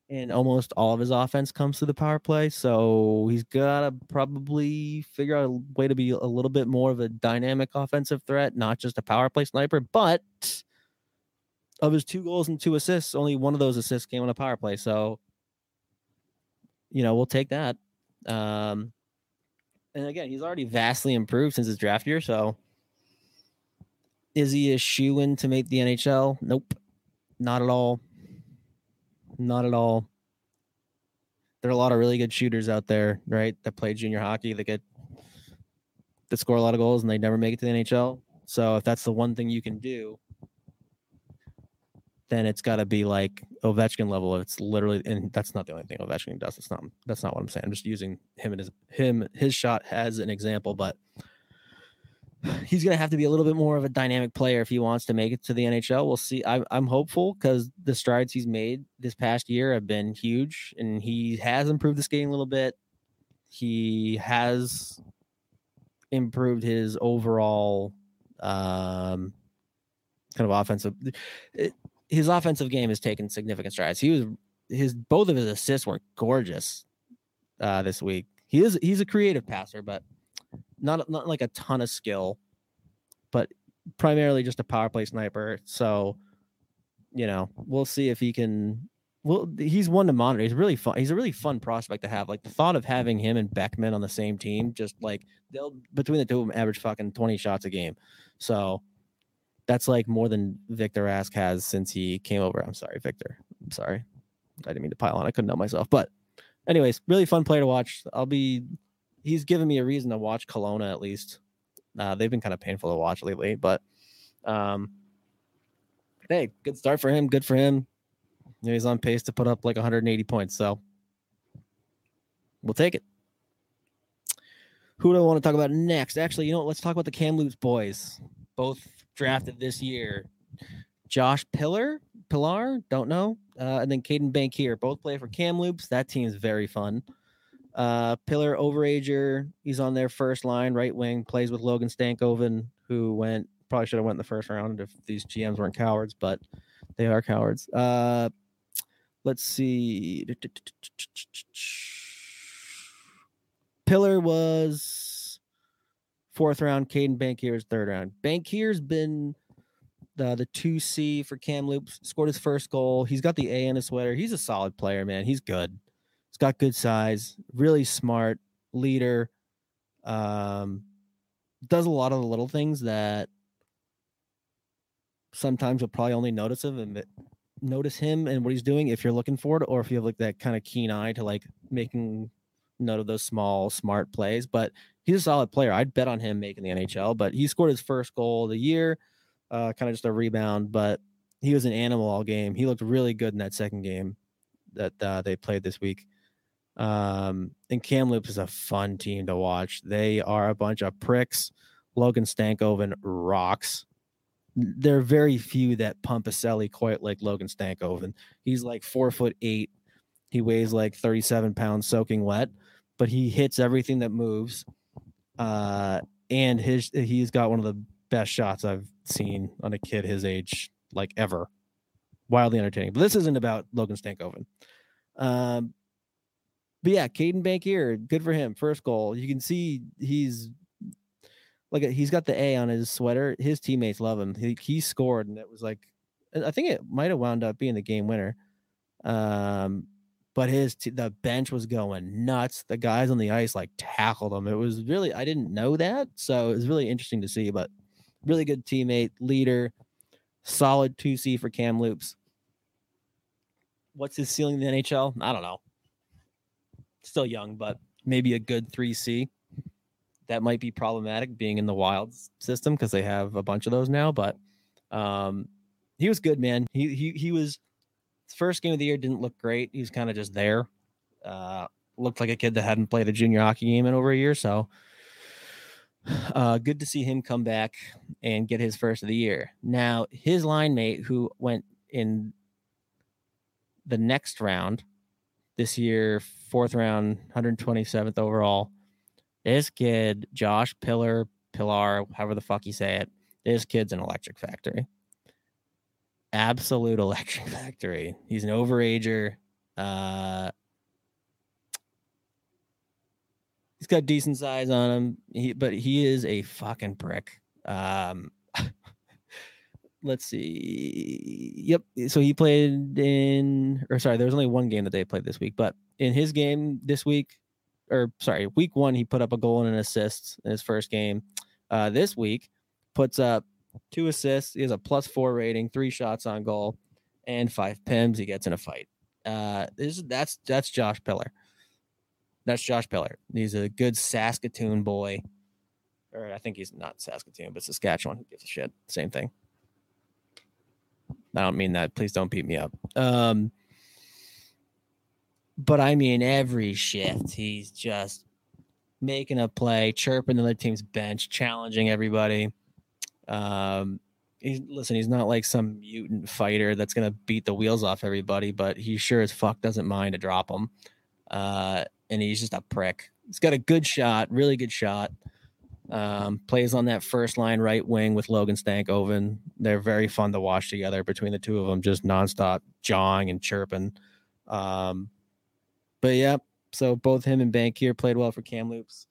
and almost all of his offense comes through the power play. So he's got to probably figure out a way to be a little bit more of a dynamic offensive threat, not just a power play sniper. But of his two goals and two assists, only one of those assists came on a power play. So, you know, we'll take that. Um, and again, he's already vastly improved since his draft year. So, is he a shoe in to make the NHL? Nope, not at all. Not at all. There are a lot of really good shooters out there, right? That play junior hockey that get that score a lot of goals and they never make it to the NHL. So if that's the one thing you can do, then it's got to be like Ovechkin level. It's literally, and that's not the only thing Ovechkin does. That's not that's not what I'm saying. I'm just using him and his him his shot as an example, but he's going to have to be a little bit more of a dynamic player if he wants to make it to the NHL. We'll see. I'm, I'm hopeful because the strides he's made this past year have been huge, and he has improved the skating a little bit. He has improved his overall um, kind of offensive. It, his offensive game has taken significant strides. He was his both of his assists were gorgeous uh, this week. He is he's a creative passer, but not not like a ton of skill, but primarily just a power play sniper. So, you know, we'll see if he can. Well, he's one to monitor. He's really fun. He's a really fun prospect to have. Like the thought of having him and Beckman on the same team, just like they'll between the two of them average fucking twenty shots a game. So that's like more than Victor Rask has since he came over. I'm sorry, Victor. I'm sorry. I didn't mean to pile on. I couldn't help myself. But anyways, really fun player to watch. I'll be he's given me a reason to watch Kelowna at least. Uh, they've been kind of painful to watch lately, but um, hey, good start for him. Good for him. he's on pace to put up like 180 points, so we'll take it. Who do I want to talk about next? Actually, you know, what? let's talk about the Kamloops boys, both drafted this year. Josh Pillar, Pillar, don't know, uh, and then Caedan Bankier, both play for Kamloops. That team's very fun. Uh, Pillar overager, he's on their first line, right wing, plays with Logan Stankoven, who went probably should have went in the first round if these GMs weren't cowards, but they are cowards. Uh, let's see. Pillar was fourth round. Caedan Bankier's third round. Bankier's been the the two C for Kamloops. Scored his first goal. He's got the A in his sweater. He's a solid player, man. He's good. He's got good size, really smart, leader. Um, does a lot of the little things that sometimes you'll probably only notice him and notice him and what he's doing if you're looking for it, or if you have like that kind of keen eye to like making note of those small, smart plays. But he's a solid player. I'd bet on him making the NHL. But he scored his first goal of the year, uh, kind of just a rebound. But he was an animal all game. He looked really good in that second game that uh, they played this week. Um, and Kamloops is a fun team to watch. They are a bunch of pricks. Logan Stankoven rocks. There are very few that pump a celly quite like Logan Stankoven. He's like four foot eight. He weighs like 37 pounds soaking wet, but he hits everything that moves. Uh, and his he's got one of the best shots I've seen on a kid his age, like ever. Wildly entertaining. But this isn't about Logan Stankoven. Um, but yeah, Caedan Bankier, good for him. First goal. You can see he's like he's got the A on his sweater. His teammates love him. He, he scored, and it was like I think it might have wound up being the game winner. Um, but his t- the bench was going nuts. The guys on the ice like tackled him. It was really I didn't know that, so it was really interesting to see. But really good teammate, leader, solid two C for Kamloops. What's his ceiling in the NHL? I don't know still young, but maybe a good 3C. That might be problematic being in the wild system because they have a bunch of those now. But um, he was good, man. He he he was first game of the year didn't look great. He was kind of just there. Uh, looked like a kid that hadn't played a junior hockey game in over a year. So uh, good to see him come back and get his first of the year. Now his line mate who went in the next round this year, fourth round, 127th overall. This kid, Josh Pillar, Pillar, however the fuck you say it, this kid's an electric factory. Absolute electric factory. He's an overager. Uh, he's got decent size on him, he, but he is a fucking prick. Um, let's see. Yep. So he played in, or sorry, there was only one game that they played this week, but in his game this week, or sorry, week one, he put up a goal and an assist in his first game. Uh, this week, puts up two assists. He has a plus four rating, three shots on goal, and five pims. He gets in a fight. Uh, this that's that's Josh Pillar. That's Josh Pillar. He's a good Saskatoon boy, or I think he's not Saskatoon, but Saskatchewan. Who gives a shit? Same thing. I don't mean that. Please don't beat me up. Um, but I mean, every shift, he's just making a play, chirping the other team's bench, challenging everybody. Um, he's listen, he's not like some mutant fighter that's gonna beat the wheels off everybody, but he sure as fuck doesn't mind to drop them. Uh, and he's just a prick. He's got a good shot, really good shot. Um, plays on that first line right wing with Logan Stankoven. They're very fun to watch together between the two of them, just nonstop jawing and chirping. Um, but yeah, so both him and Bankier played well for Kamloops.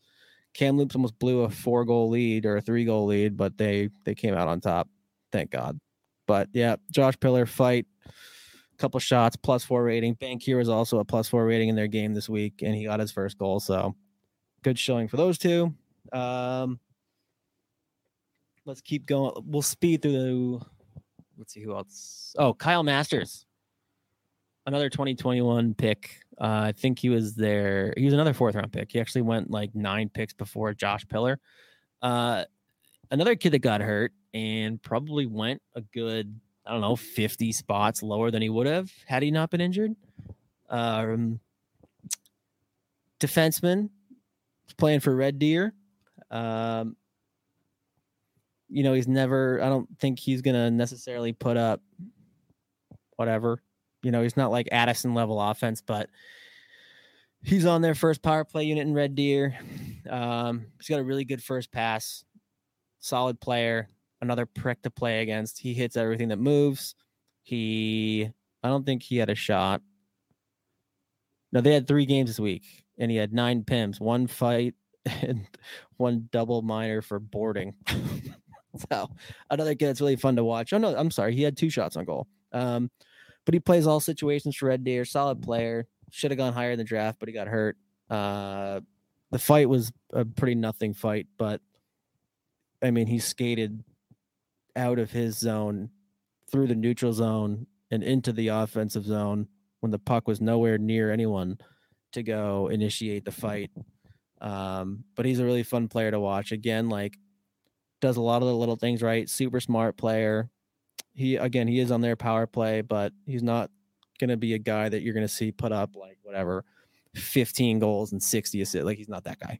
Kamloops almost blew a four goal lead or a three goal lead, but they they came out on top. Thank God. But yeah, Josh Pillar fight, couple shots, plus four rating. Bankier was also a plus four rating in their game this week, and he got his first goal. So good showing for those two. Um, let's keep going. We'll speed through. Let's see who else. Oh, Kyle Masters, another 2021 pick. Uh, I think he was there. He was another fourth round pick. He actually went like nine picks before Josh Pillar. Uh, another kid that got hurt and probably went a good, I don't know, 50 spots lower than he would have had he not been injured. Um, defenseman playing for Red Deer. Um, you know, he's never, I don't think he's going to necessarily put up whatever. You know, he's not like Addison level offense, but he's on their first power play unit in Red Deer. Um, he's got a really good first pass, solid player, another prick to play against. He hits everything that moves. He, I don't think he had a shot. No, they had three games this week, and he had nine pims, one fight, and one double minor for boarding. so another kid that's really fun to watch. Oh no, I'm sorry, he had two shots on goal. Um, but he plays all situations for Red Deer. Solid player. Should have gone higher in the draft, but he got hurt. Uh, the fight was a pretty nothing fight, but I mean, he skated out of his zone through the neutral zone and into the offensive zone when the puck was nowhere near anyone to go initiate the fight. Um, but he's a really fun player to watch. Again, like does a lot of the little things right. Super smart player. He again, he is on their power play, but he's not going to be a guy that you're going to see put up like whatever 15 goals and 60 assists. Like he's not that guy.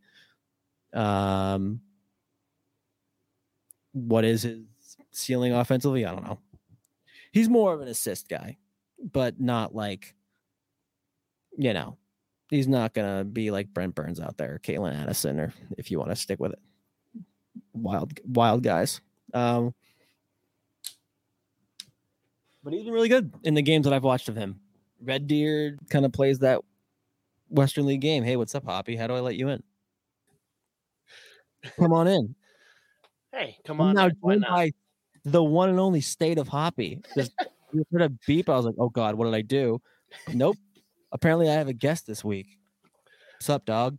Um, what is his ceiling offensively? I don't know. He's more of an assist guy, but not like, you know, he's not gonna be like Brent Burns out there, Calen Addison, or if you want to stick with it, wild, wild guys. Um, but he's been really good in the games that I've watched of him. Red Deer kind of plays that Western League game. Hey, what's up, Hoppy? How do I let you in? Come on in. Hey, come on. I'm now joined by the one and only state of Hoppy. Just you heard a beep. I was like, oh God, what did I do? Nope. Apparently, I have a guest this week. What's up, dog?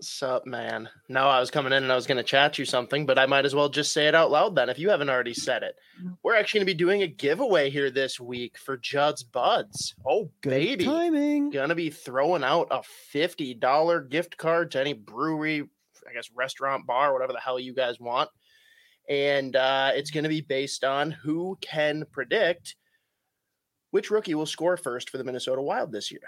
Sup, man? No, I was coming in and I was going to chat you something, but I might as well just say it out loud then if you haven't already said it. We're actually going to be doing a giveaway here this week for Judd'z Budz. Oh, Good baby. timing. Going to be throwing out a $50 gift card to any brewery, I guess, restaurant, bar, whatever the hell you guys want. And uh, it's going to be based on who can predict which rookie will score first for the Minnesota Wild this year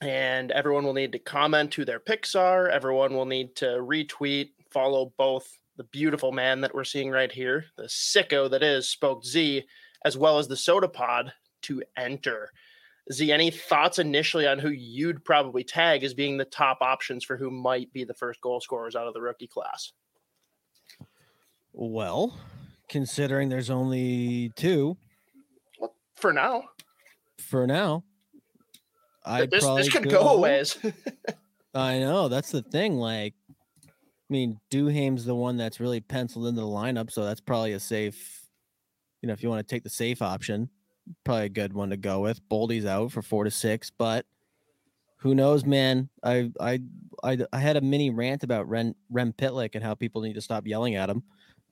and everyone will need to comment who their picks are. Everyone will need to retweet, follow both the beautiful man that we're seeing right here, the sicko that is Spoke Z, as well as the Sota Pod to enter. Z, any thoughts initially on who you'd probably tag as being the top options for who might be the first goal scorers out of the rookie class? Well, considering there's only two well, for now. For now, I this this could go, go a ways. I know that's the thing. Like, I mean, Duhaime's the one that's really penciled into the lineup, so that's probably a safe. You know, if you want to take the safe option, probably a good one to go with. Boldy's out for four to six, but who knows, man? I I I, I had a mini rant about Ren, Rem Pitlick and how people need to stop yelling at him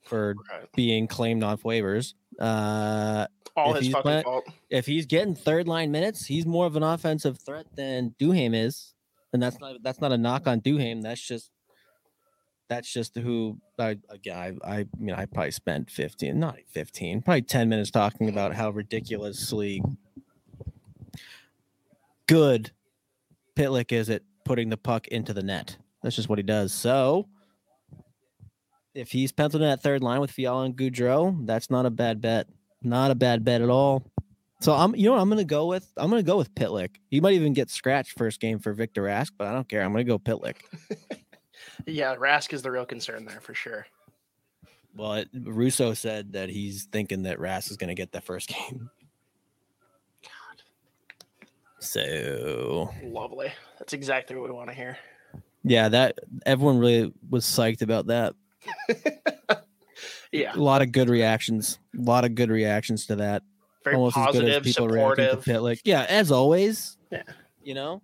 for right. being claimed off waivers. Uh, All his fucking playing, fault. If he's getting third line minutes, he's more of an offensive threat than Duhaime is, and that's not that's not a knock on Duhaime. That's just that's just who I again I, I mean I probably spent 15 not 15 probably 10 minutes talking about how ridiculously good Pitlick is at putting the puck into the net. That's just what he does. So if he's penciled in that third line with Fiala and Gaudreau, that's not a bad bet. Not a bad bet at all. So I'm, you know, what I'm gonna go with. I'm gonna go with Pitlick. He might even get scratched first game for Victor Rask, but I don't care. I'm gonna go Pitlick. yeah, Rask is the real concern there for sure. Well, it, Russo said that he's thinking that Rask is gonna get that first game. God. So lovely. That's exactly what we want to hear. Yeah, that everyone really was psyched about that. Yeah, A lot of good reactions. A lot of good reactions to that. very Almost as good as positive, people supportive. Pitlick. Yeah, as always. Yeah. You know?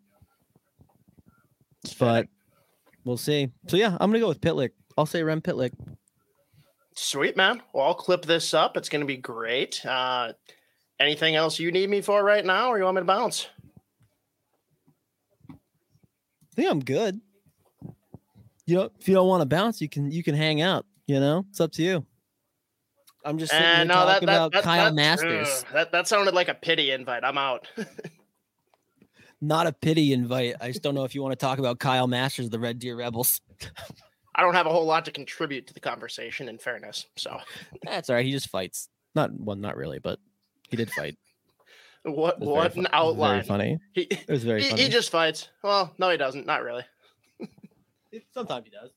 But we'll see. So yeah, I'm gonna go with Pitlick. I'll say Rem Pitlick. Sweet man. Well, I'll clip this up. It's going to be great. Uh, anything else you need me for right now, or you want me to bounce? I think I'm good. You know, if you don't want to bounce, you can you can hang out. You know, it's up to you. I'm just sitting Eh, here no, talking that, about that, Kyle that, Masters. that that sounded like a pity invite. I'm out. Not a pity invite. I just don't know if you want to talk about Kyle Masters, the Red Deer Rebels. I don't have a whole lot to contribute to the conversation. In fairness, so That's all right. He just fights. Not well, not really, but he did fight. what It was very what an was Very outline. funny. He, It was very he, funny. he just fights. Well, no, he doesn't. Not really. Sometimes he does.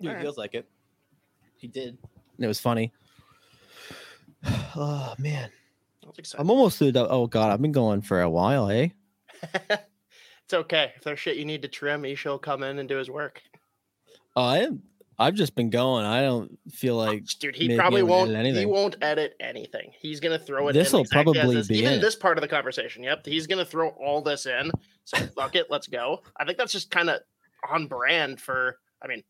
He Alright. feels like it. He did. It was funny. Oh man, I'm almost through. The, oh god, I've been going for a while, eh? it's okay. If there's shit you need to trim, Isha will come in and do his work. Oh, I am. I've just been going. I don't feel like Dude, he probably won't. edit He anything. won't edit anything. He's gonna throw it. This'll in exactly as probably is. be even it. this part of the conversation. Yep, he's gonna throw all this in. So fuck it, let's go. I think that's just kind of on brand for. I mean,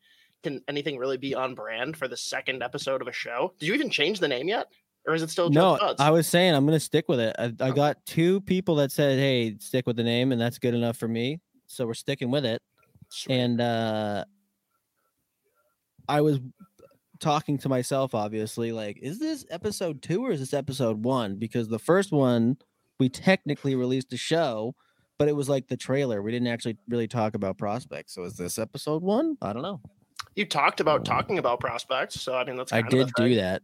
can anything really be on brand for the second episode of a show? Did you even change the name yet, or is it still no. I was saying I'm gonna stick with it. I, I got two people that said, "Hey, stick with the name," and that's good enough for me. So we're sticking with it. Sweet. and uh i was talking to myself obviously like is this episode two or is this episode one because the first one we technically released a show but it was like the trailer we didn't actually really talk about prospects so is this episode one i don't know you talked about um, talking about prospects, so I mean that's. i of did do that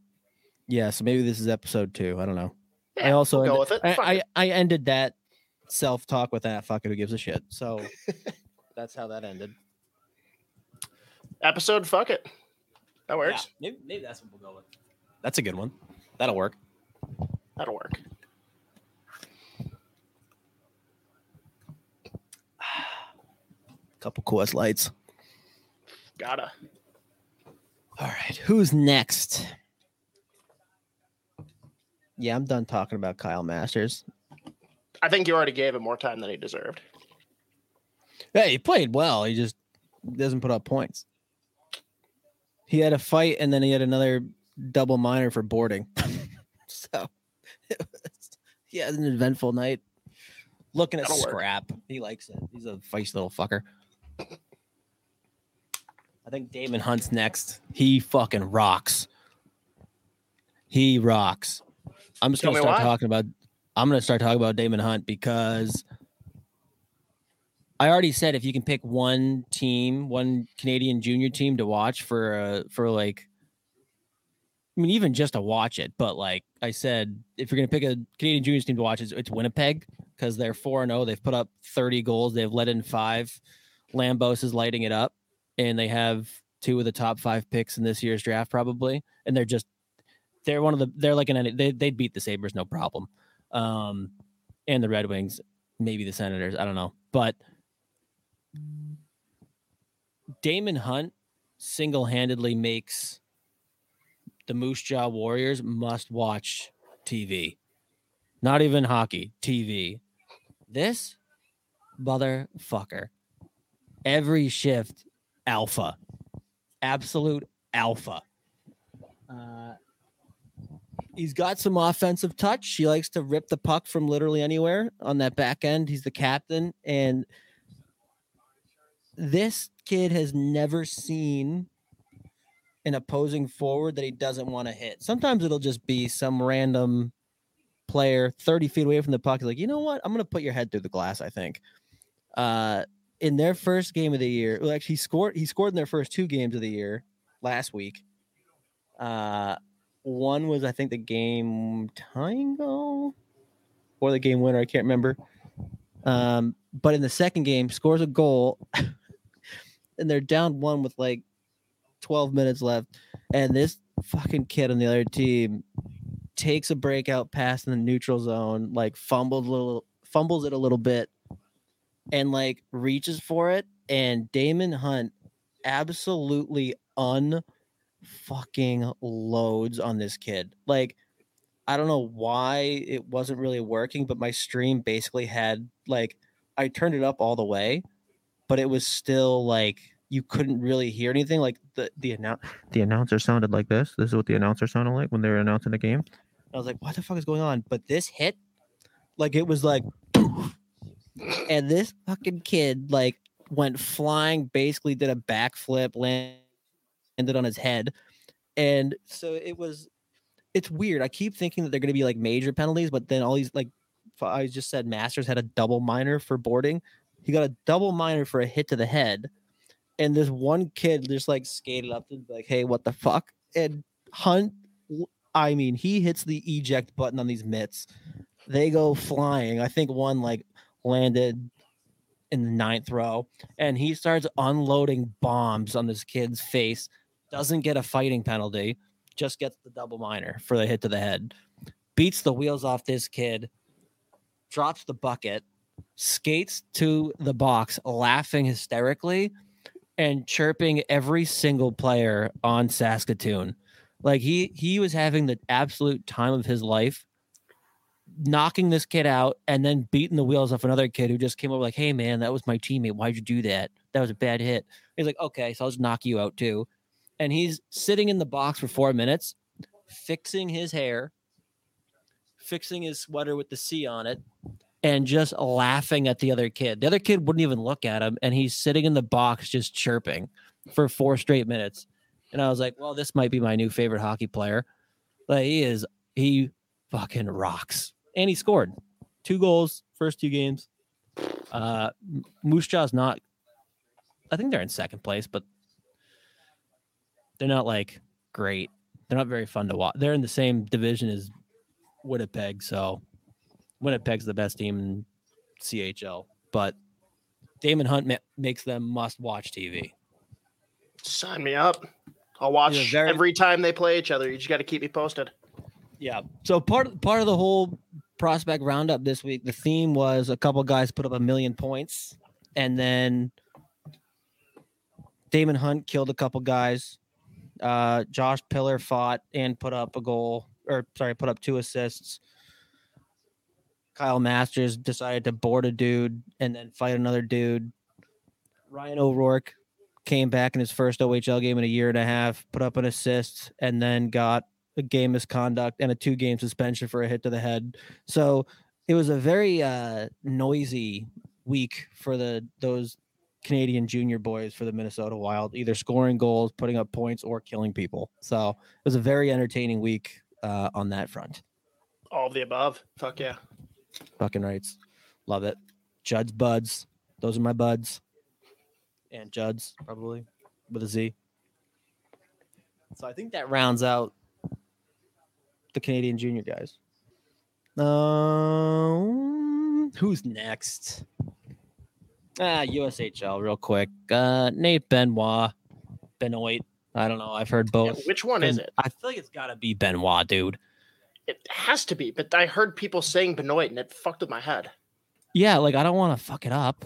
yeah so maybe this is episode two i don't know Yeah, i also we'll go ended- with it. I. I i ended that self-talk with that fuck it who gives a shit so that's how that ended episode. Fuck it. That works. Yeah, maybe, maybe that's what we'll go with. That's a good one. That'll work. That'll work. Couple Coors Lights. Gotta. All right, who's next? Yeah, I'm done talking about Kyle Masters. I think you already gave him more time than he deserved. Hey, he played well. He just doesn't put up points. He had a fight and then he had another double minor for boarding. so it was, he had an eventful night. Looking at That'll work. scrap. He likes it. He's a feisty little fucker. I think Daemon Hunt's next. He fucking rocks. He rocks. I'm just Tell gonna start why. talking about I'm gonna start talking about Daemon Hunt because I already said if you can pick one team, one Canadian junior team to watch for uh for like I mean even just to watch it, but like I said, if you're gonna pick a Canadian juniors team to watch, it's, it's Winnipeg because they're 4 and 0. They've put up 30 goals, they've let in five. Lambos is lighting it up, and they have two of the top five picks in this year's draft, probably. And they're just they're one of the they're like an they they'd beat the Sabres no problem. Um and the Red Wings, maybe the Senators, I don't know. But Daemon Hunt single-handedly makes the Moose Jaw Warriors must watch TV. Not even hockey, TV. This motherfucker. Every shift alpha. Absolute alpha. Uh he's got some offensive touch. He likes to rip the puck from literally anywhere on that back end. He's the captain and this kid has never seen an opposing forward that he doesn't want to hit. Sometimes it'll just be some random player 30 feet away from the puck. Like, you know what? I'm going to put your head through the glass, I think. Uh, in their first game of the year, well, actually, he scored, he scored in their first two games of the year last week. Uh, one was, I think, the game tying goal or the game winner. I can't remember. Um, but in the second game, scores a goal and they're down one with like 12 minutes left. And this fucking kid on the other team takes a breakout pass in the neutral zone, like fumbles a little, fumbles it a little bit, and like reaches for it and Daemon Hunt absolutely unfucking loads on this kid. Like, I don't know why it wasn't really working, but my stream basically had like I turned it up all the way, but it was still like you couldn't really hear anything. Like the the announce the announcer sounded like this. This is what the announcer sounded like when they were announcing the game. I was like, what the fuck is going on? But this hit, like it was like, and this fucking kid like went flying, basically did a backflip, landed on his head, and so it was. It's weird. I keep thinking that they're going to be like major penalties, but then all these like I just said Masters had a double minor for boarding. He got a double minor for a hit to the head. And this one kid just like skated up and like, hey, what the fuck? And Hunt, I mean, he hits the eject button on these mitts. They go flying. I think one like landed in the ninth row, and he starts unloading bombs on this kid's face. Doesn't get a fighting penalty, just gets the double minor for the hit to the head. Beats the wheels off this kid drops the bucket, skates to the box, laughing hysterically and chirping every single player on Saskatoon. Like he he was having the absolute time of his life, knocking this kid out and then beating the wheels off another kid who just came over like, "Hey man, that was my teammate. Why'd you do that? That was a bad hit." He's like, "Okay, so I'll just knock you out too." And he's sitting in the box for four minutes, fixing his hair, fixing his sweater with the C on it and just laughing at the other kid. The other kid wouldn't even look at him, and he's sitting in the box just chirping for four straight minutes. And I was like, well, this might be my new favorite hockey player. Like he is, he fucking rocks. And he scored two goals, first two games. Uh Moose Jaw's not I think they're in second place, but they're not like great. They're not very fun to watch. They're in the same division as Winnipeg, so Winnipeg's the best team in CHL, but Daemon Hunt ma- makes them must watch TV. Sign me up. I'll watch very, every time they play each other. You just got to keep me posted. Yeah. So part part of the whole prospect roundup this week, the theme was a couple guys put up a million points, and then Daemon Hunt killed a couple guys. Uh, Josh Pillar fought and put up a goal, or sorry, put up two assists. Kyle Masters decided to board a dude and then fight another dude. Ryan O'Rourke came back in his first OHL game in a year and a half, put up an assist, and then got a game misconduct and a two game suspension for a hit to the head. So it was a very uh, noisy week for the those Canadian junior boys for the Minnesota Wild, either scoring goals, putting up points, or killing people. So it was a very entertaining week uh, on that front. All of the above. Fuck yeah. Fucking rights. Love it. Judd'z Budz. Those are my buds. And Judd's probably with a Z. So I think that rounds out the Canadian junior guys. Um, who's next? Ah, USHL, real quick. Uh, Nate Benoit, Benoit. I don't know. I've heard both. Yeah, which one ben, is it? I feel like it's got to be Benoit, dude. It has to be, but I heard people saying Benoit and it fucked with my head. Yeah, like I don't want to fuck it up.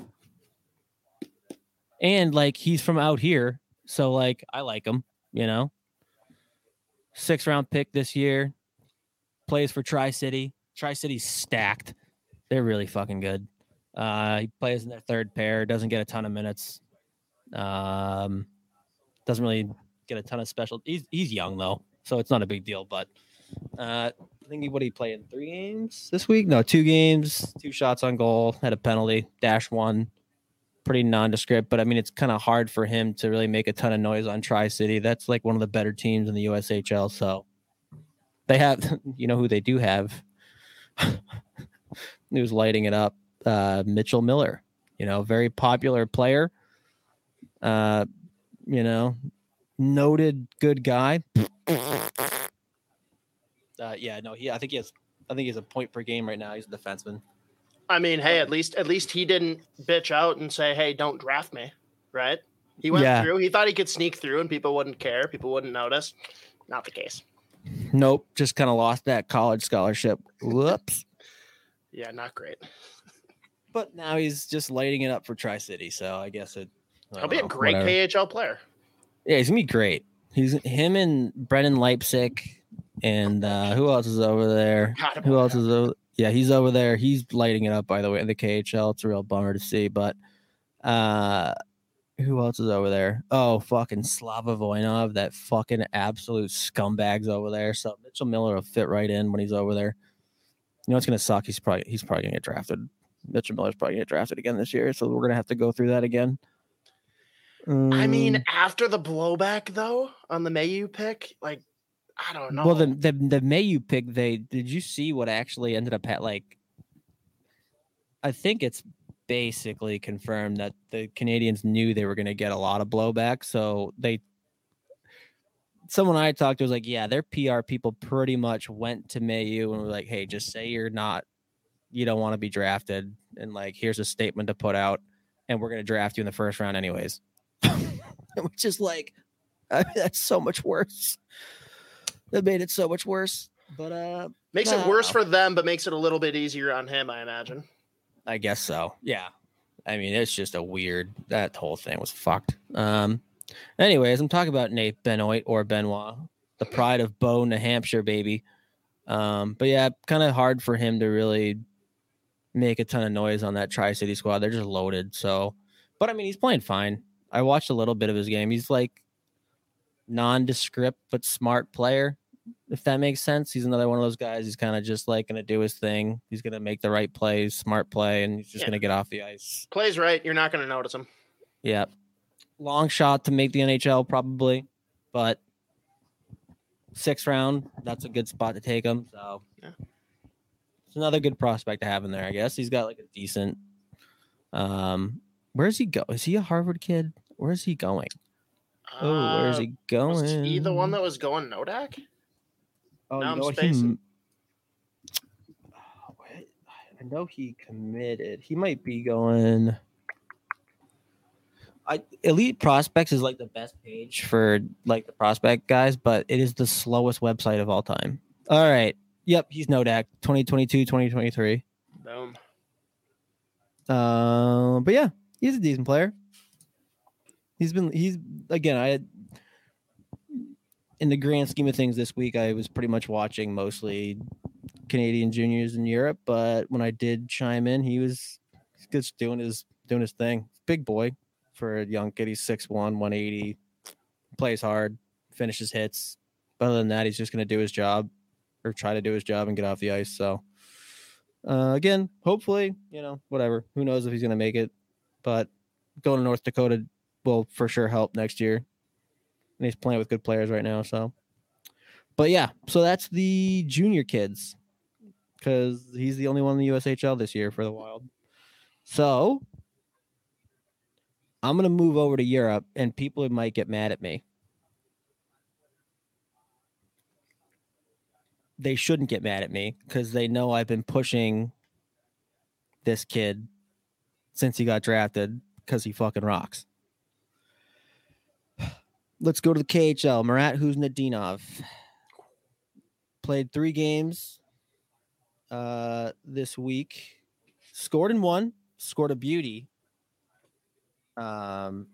And like he's from out here, so like I like him, you know. Six round pick this year. Plays for Tri City. Tri City's stacked. They're really fucking good. Uh, he plays in their third pair. Doesn't get a ton of minutes. Um, doesn't really get a ton of special. He's he's young though, so it's not a big deal. But uh, I think he what he played in three games this week. No, two games, two shots on goal, had a penalty, dash one, pretty nondescript. But I mean, it's kind of hard for him to really make a ton of noise on Tri City. That's like one of the better teams in the USHL. So they have, you know, who they do have. Who's lighting it up? Uh, Mitchell Miller. You know, very popular player. Uh, you know, noted good guy uh, yeah, no, he. I think he has. I think he's a point per game right now. He's a defenseman. I mean, hey, at least at least he didn't bitch out and say, "Hey, don't draft me." Right? He went yeah. through. He thought he could sneak through and people wouldn't care. People wouldn't notice. Not the case. Nope. Just kind of lost that college scholarship. Whoops. yeah, not great. But now he's just lighting it up for Tri City. So I guess it I He'll be don't a great whatever. KHL player. Yeah, he's gonna be great. He's him and Brendan Leipsic and uh who else is over there? God, Who else is over? Yeah, he's over there. He's lighting it up by the way in the KHL. It's a real bummer to see, but uh who else is over there? Oh, fucking Slava Voinov, that fucking absolute scumbags over there. So Mitchell Miller will fit right in when he's over there. You know what's gonna suck? He's probably he's probably gonna get drafted. Mitchell Miller's probably gonna get drafted again this year, so we're gonna have to go through that again. I mean, Um, after the blowback though on the Mailloux pick, like I don't know. Well, the the the Mailloux pick, they did you see what actually ended up at like? I think it's basically confirmed that the Canadiens knew they were going to get a lot of blowback, so they. Someone I talked to was like, "Yeah, their PR people pretty much went to Mailloux and were like, hey, just say you're not, you don't want to be drafted, and like, here's a statement to put out, and we're going to draft you in the first round anyways." Which is like, I mean, that's so much worse. That made it so much worse. But uh makes it worse for them, but makes it a little bit easier on him, I imagine. I guess so. Yeah. I mean, it's just a weird that whole thing was fucked. Um anyways, I'm talking about Nate Benoit or Benoit, the pride of Bow, New Hampshire, baby. Um, but yeah, kind of hard for him to really make a ton of noise on that Tri City squad. They're just loaded. So but I mean he's playing fine. I watched a little bit of his game. He's like nondescript but smart player, if that makes sense. He's another one of those guys. He's kind of just like gonna do his thing. He's gonna make the right plays, smart play, and he's just Yeah. gonna get off the ice. Plays right, you're not going to notice him. Yeah. Long shot to make the NHL probably, but sixth round, that's a good spot to take him. So Yeah. it's another good prospect to have in there, I guess. He's got like a decent um where's he go? Is he a Harvard kid? Where is he going? Oh, where's Uh, he going? Was he the one that was going Nodak? Oh, Now I'm know what? He, Oh, I know he committed. He might be going. I Elite Prospects is like the best page for like the prospect guys, but it is the slowest website of all time. All right. Yep, he's Nodak 2022, 2023. Boom. Um, but yeah, he's a decent player. He's been he's again, I had in the grand scheme of things this week, I was pretty much watching mostly Canadian juniors in Europe, but when I did chime in, he was just doing his doing his thing. Big boy for a young kid. He's 6'1, 180, plays hard, finishes hits. But other than that, he's just gonna do his job or try to do his job and get off the ice. So uh, again, hopefully, you know, whatever. Who knows if he's going to make it? But going to North Dakota will for sure help next year. And he's playing with good players right now. So, but yeah, so that's the junior kids because he's the only one in the USHL this year for the Wild. So I'm to move over to Europe, and people might get mad at me. they shouldn't get mad at me because they know I've been pushing this kid since he got drafted because he fucking rocks. Let's go to the KHL. Marat Khusnutdinov played three games uh, this week, scored in one, scored a beauty. Um,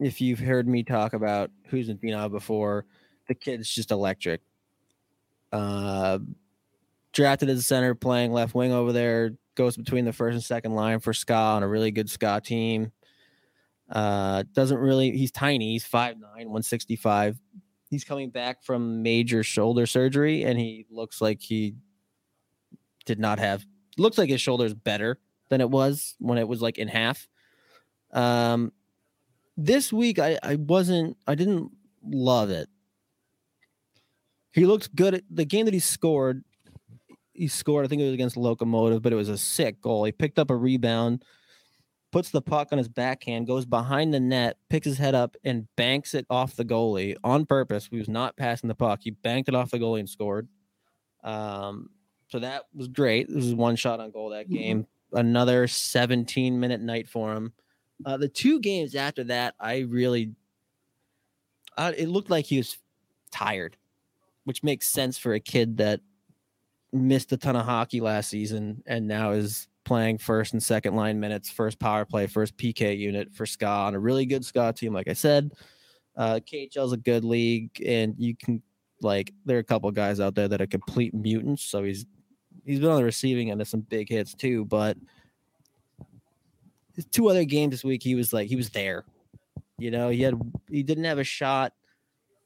if you've heard me talk about Khusnutdinov before, the kid's just electric uh, drafted as a center, playing left wing over there. Goes between the first and second line for SKA on a really good SKA team. Uh, doesn't really. He's tiny. He's 5'9", 165. He's coming back from major shoulder surgery, and he looks like he did not have. Looks like his shoulder's better than it was when it was like in half. Um, this week I I wasn't. I didn't love it he looked good at the game that he scored. He scored, I think it was against Lokomotiv, but it was a sick goal. He picked up a rebound, puts the puck on his backhand, goes behind the net, picks his head up, and banks it off the goalie on purpose. He was not passing the puck. He banked it off the goalie and scored. Um, so that was great. This was one shot on goal that game. Another 17 minute night for him. Uh, the two games after that, I really, uh, it looked like he was tired which makes sense for a kid that missed a ton of hockey last season and now is playing first and second line minutes, first power play, first PK unit for SKA on a really good SKA team. Like I said, uh, KHL is a good league, and you can like there are a couple guys out there that are complete mutants. So he's he's been on the receiving end of some big hits too. But his two other games this week, he was like he was there. You know, he had he didn't have a shot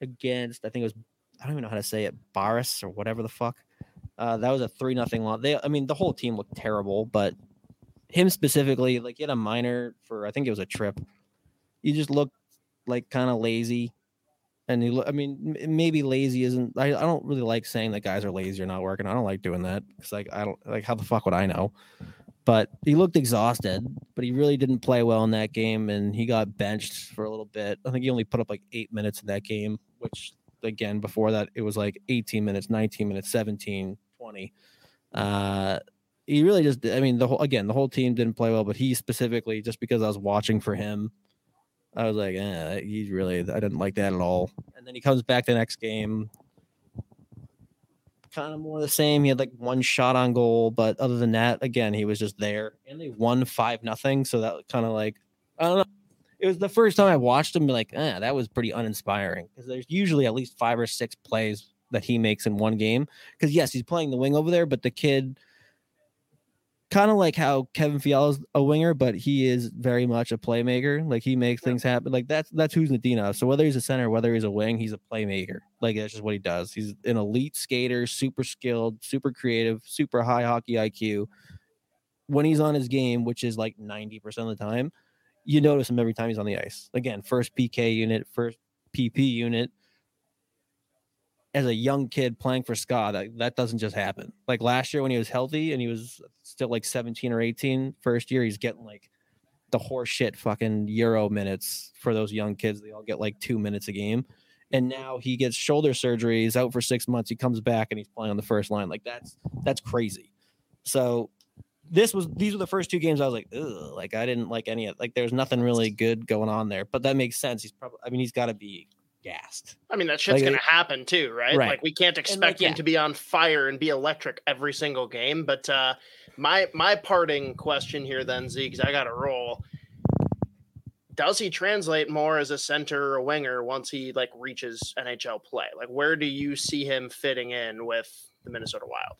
against I think it was I don't even know how to say it, Barys or whatever the fuck. Uh, that was a three nothing loss. They, I mean, the whole team looked terrible, but him specifically, like he had a minor for I think it was a trip. He just looked like kind of lazy, and he, I mean, maybe lazy isn't. I, I don't really like saying that guys are lazy or not working. I don't like doing that. because like I don't like how the fuck would I know? But he looked exhausted, but he really didn't play well in that game, and he got benched for a little bit. I think he only put up like eight minutes in that game, which again before that it was like 18 minutes 19 minutes 17 20 uh he really just i mean the whole again the whole team didn't play well but he specifically just because i was watching for him i was like eh, he's really i didn't like that at all. And then he comes back the next game. Kind of more the same. He had like one shot on goal but other than that again he was just there. And they won five nothing so that kind of like i don't know. It was the first time I watched him. Like, eh, that was pretty uninspiring. Because there's usually at least five or six plays that he makes in one game. Because yes, he's playing the wing over there, but the kid, kind of like how Kevin Fiala's a winger, but he is very much a playmaker. Like he makes things happen. Like that's that's Khusnutdinov. So whether he's a center, whether he's a wing, he's a playmaker. Like that's just what he does. He's an elite skater, super skilled, super creative, super high hockey IQ. When he's on his game, which is like 90% of the time, you notice him every time he's on the ice. Again, first PK unit, first PP unit. As a young kid playing for SKA, that, that doesn't just happen. Like last year when he was healthy and he was still like 17 or 18, first year he's getting like the horse shit fucking Euro minutes for those young kids. They all get like two minutes a game. And now he gets shoulder surgery. He's out for six months. He comes back and he's playing on the first line. Like that's that's crazy. So this was these were the first two games I was like, Ugh, like I didn't like any of like there's nothing really good going on there. But that makes sense. He's probably I mean he's got to be gassed. I mean that shit's Like, gonna happen too, right? right. Like we can't expect yeah. him to be on fire and be electric every single game. But uh my my parting question here then, Z, because I got to roll. Does he translate more as a center or a winger once he like reaches NHL play? Like where do you see him fitting in with the Minnesota Wild?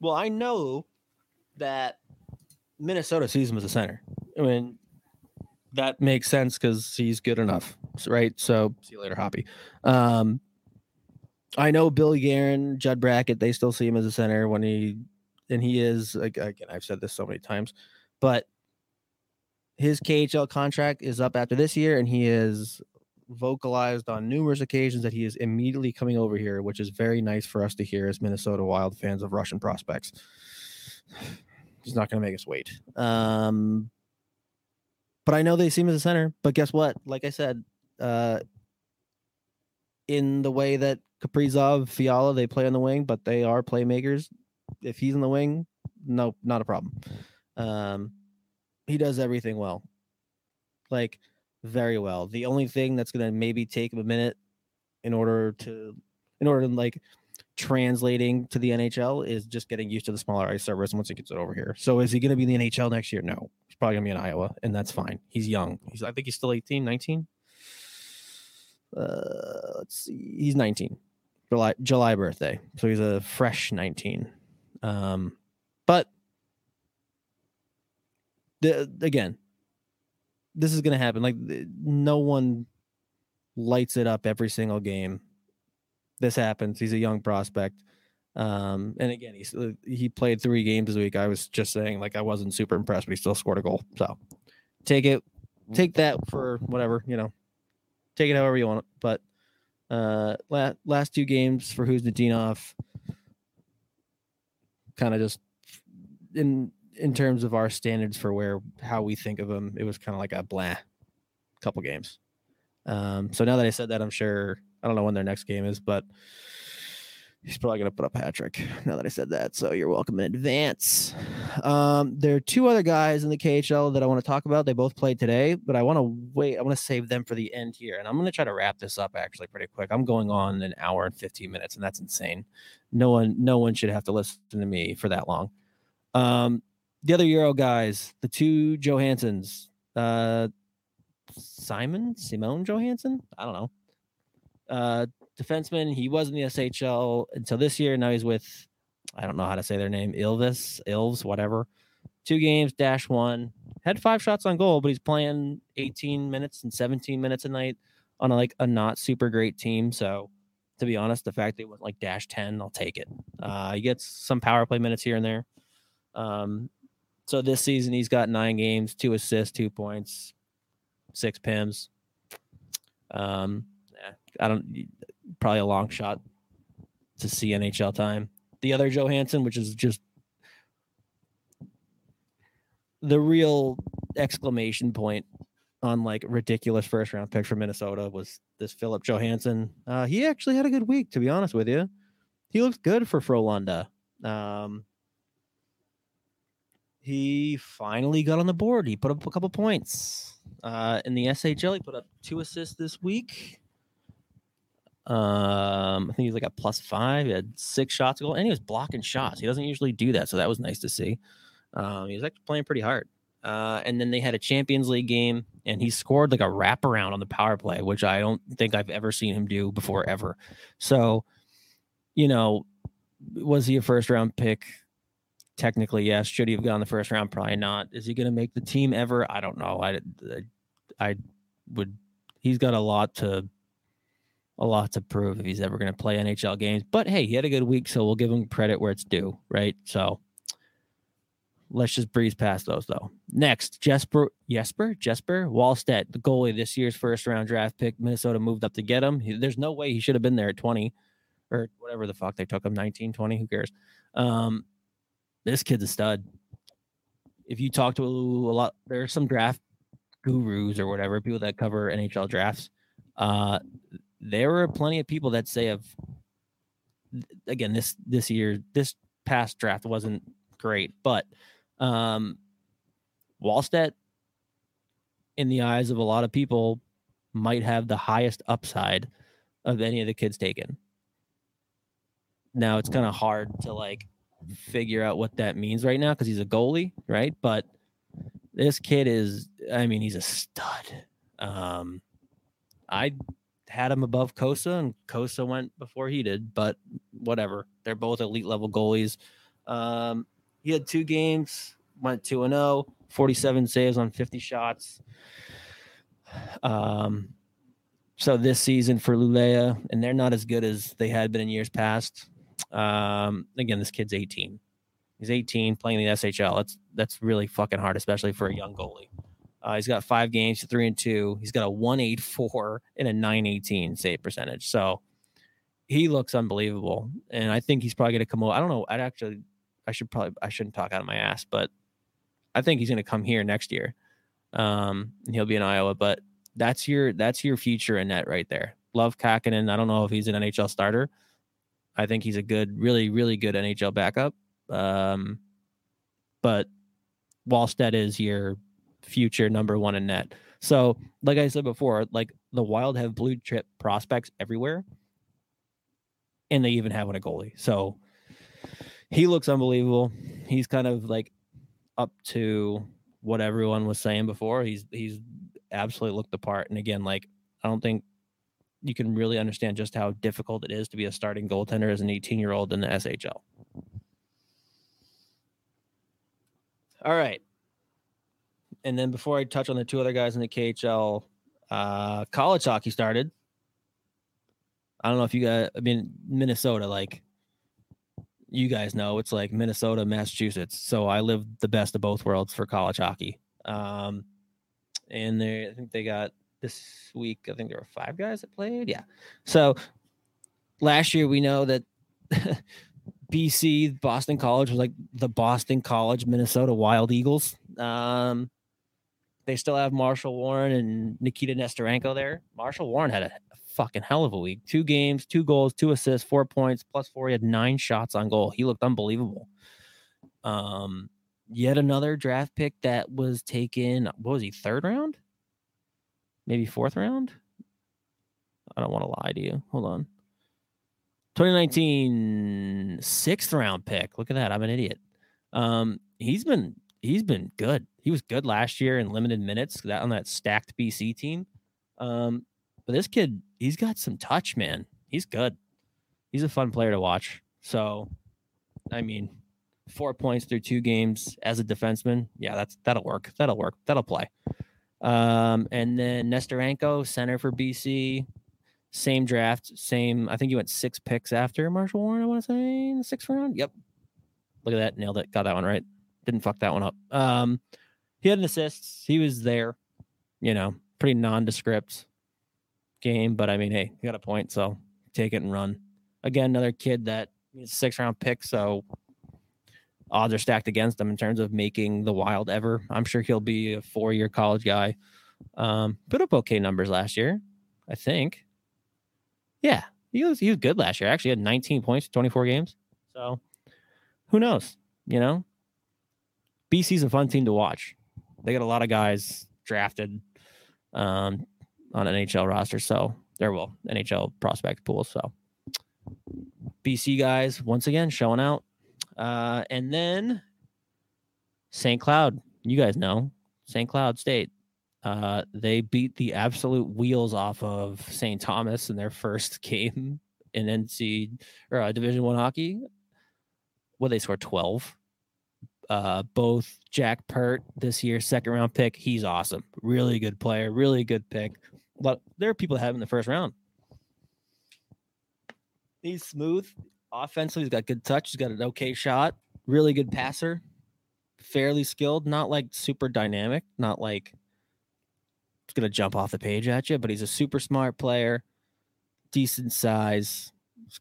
Well, I know that Minnesota sees him as a center. I mean, that makes sense because he's good enough, right? So see you later, Hoppy. Um, I know Billy Guerin, Judd Brackett, they still see him as a center when he, and he is again. I've said this so many times, but his KHL contract is up after this year, and he is vocalized on numerous occasions that he is immediately coming over here, which is very nice for us to hear as Minnesota Wild fans of Russian prospects. He's not going to make us wait. Um, but I know they see him as a center. But guess what? Like I said, uh, in the way that Kaprizov, Fiala, they play on the wing, but they are playmakers. If he's in the wing, no, not a problem. Um, he does everything well, like very well. The only thing that's to maybe take him a minute in order to, in order to like translating to the NHL is just getting used to the smaller ice surface once he gets it over here. So is he going to be in the NHL next year? No. Probably to be in Iowa, and that's fine. He's young. He's I think he's still 18, 19. Uh, let's see. He's 19. July July birthday. So he's a fresh 19. Um but the again, this is to happen. Like no one lights it up every single game this happens. He's a young prospect. Um, and again, he's uh, he played three games this week. I was just saying, like, I wasn't super impressed, but he still scored a goal. So take it, take that for whatever, you know, take it however you want. But uh, la- last two games for Khusnutdinov, kind of just in in terms of our standards for where how we think of him, it was kind of like a blah couple games. Um, so now that I said that, I'm sure I don't know when their next game is, but he's probably going to put up hat trick now that I said that. So you're welcome in advance. Um, there are two other guys in the KHL that I want to talk about. They both played today, but I want to wait. I want to save them for the end here. And I'm going to try to wrap this up actually pretty quick. I'm going on an hour and 15 minutes, and that's insane. No one, no one should have to listen to me for that long. Um, the other Euro guys, the two Johanssons, uh, Simon, Simone Johansson. I don't know. Uh, defenseman. He was in the SHL until this year. Now he's with, I don't know how to say their name, Ilvis, Ilves, whatever. Two games, dash one. Had five shots on goal, but he's playing 18 minutes and 17 minutes a night on a, like a not super great team. So, to be honest, the fact that he went like dash 10, I'll take it. Uh, he gets some power play minutes here and there. Um, so this season he's got nine games, two assists, two points, six pims. Um, I don't probably a long shot to see NHL time. The other Johansson, which is just the real exclamation point on like ridiculous first round pick from Minnesota was this Filip Johansson. Uh, he actually had a good week, to be honest with you. He looks good for Frölunda. Um, he finally got on the board. He put up a couple points. Uh, in the SHL, he put up two assists this week. Um, I think he's like a plus five. He had six shots goal, and he was blocking shots. He doesn't usually do that, so that was nice to see. Um, he was actually playing pretty hard. Uh, and then they had a Champions League game, and he scored like a wraparound on the power play, which I don't think I've ever seen him do before ever. So, you know, was he a first round pick? Technically, yes. Should he have gone the first round? Probably not. Is he going to make the team ever? I don't know. I, I, I would. He's got a lot to a lot to prove if he's ever going to play NHL games. But hey, he had a good week, so we'll give him credit where it's due, right? So let's just breeze past those though. Next, Jesper, Jesper, Jesper Wallstedt, the goalie, this year's first round draft pick. Minnesota moved up to get him. He, there's no way he should have been there at 20 or whatever the fuck they took him, 19, 20, who cares? Um, this kid's a stud. If you talk to a, a lot, there's some draft gurus or whatever, people that cover NHL drafts. Uh, there were plenty of people that say of again this this year this past draft wasn't great, but um Wallstedt in the eyes of a lot of people might have the highest upside of any of the kids taken. Now it's kind of hard to like figure out what that means right now because he's a goalie, right? But this kid is, I mean, he's a stud. Um, I had him above Cossa, and Cossa went before he did. But whatever, they're both elite level goalies. Um, he had two games, went two and 0, 47 saves on 50 shots. Um, so this season for Luleå, and they're not as good as they had been in years past. Um, again, this kid's 18. He's 18 playing the SHL. That's that's really fucking hard, especially for a young goalie. Uh, he's got five games, three and two. He's got a 184 and a 918 save percentage. So he looks unbelievable. And I think he's probably going to come over. I don't know. I'd actually, I should probably, I shouldn't talk out of my ass, but I think he's going to come here next year. Um, and he'll be in Iowa, but that's your, that's your future in net right there. Love Kahkonen. I don't know if he's an NHL starter. I think he's a good, really, really good NHL backup. Um, but Wallstedt is your future number one in net. So, like I said before, like the Wild have blue chip prospects everywhere, and they even have one a goalie. So he looks unbelievable. He's kind of like up to what everyone was saying before. He's he's absolutely looked the part. And again, like I don't think you can really understand just how difficult it is to be a starting goaltender as an 18 year old in the SHL. All right and then before I touch on the two other guys in the KHL, uh, college hockey started. I don't know if you guys, I mean, Minnesota, like you guys know, it's like Minnesota, Massachusetts. So I live the best of both worlds for college hockey. Um, and they, I think they got this week, I think there were five guys that played. Yeah. So last year, we know that BC, Boston College was like the Boston College, Minnesota Wild Eagles. Um, they still have Marshall Warren and Nikita Nesterenko there. Marshall Warren had a fucking hell of a week. Two games, two goals, two assists, four points, plus four. He had nine shots on goal. He looked unbelievable. Um, yet another draft pick that was taken. What was he? Third round? Maybe fourth round? I don't want to lie to you. Hold on. 2019 sixth round pick. Look at that. I'm an idiot. Um, he's been he's been good. He was good last year in limited minutes that on that stacked BC team. Um, but this kid, he's got some touch, man. He's good. He's a fun player to watch. So, I mean, four points through two games as a defenseman. Yeah, that's that'll work. That'll work. That'll play. Um, and then Nesterenko, center for BC. Same draft, same. I think he went six picks after Marshall Warren. I want to say in the sixth round. Yep. Look at that, nailed it. Got that one right. Didn't fuck that one up. Um, he had an assist. He was there. You know, pretty nondescript game, but I mean, hey, he got a point, so take it and run. Again, another kid that six round pick, so odds are stacked against him in terms of making the wild ever. I'm sure he'll be a four year college guy. Um, put up okay numbers last year, I think. Yeah, he was he was good last year. Actually, had 19 points, 24 games. So who knows? You know, BC's a fun team to watch. They got a lot of guys drafted um, on NHL roster, so there will NHL prospect pool. So BC guys once again showing out. Uh, and then St. Cloud, you guys know St. Cloud State. Uh, they beat the absolute wheels off of St. Thomas in their first game in NC or uh, Division One hockey. Well, they scored twelve. Uh, both Jack Peart this year, second round pick. He's awesome. Really good player. Really good pick. But there are people that have him in the first round. He's smooth. Offensively, he's got good touch. He's got an okay shot. Really good passer. Fairly skilled. Not like super dynamic. Not like it's gonna jump off the page at you. But he's a super smart player. Decent size.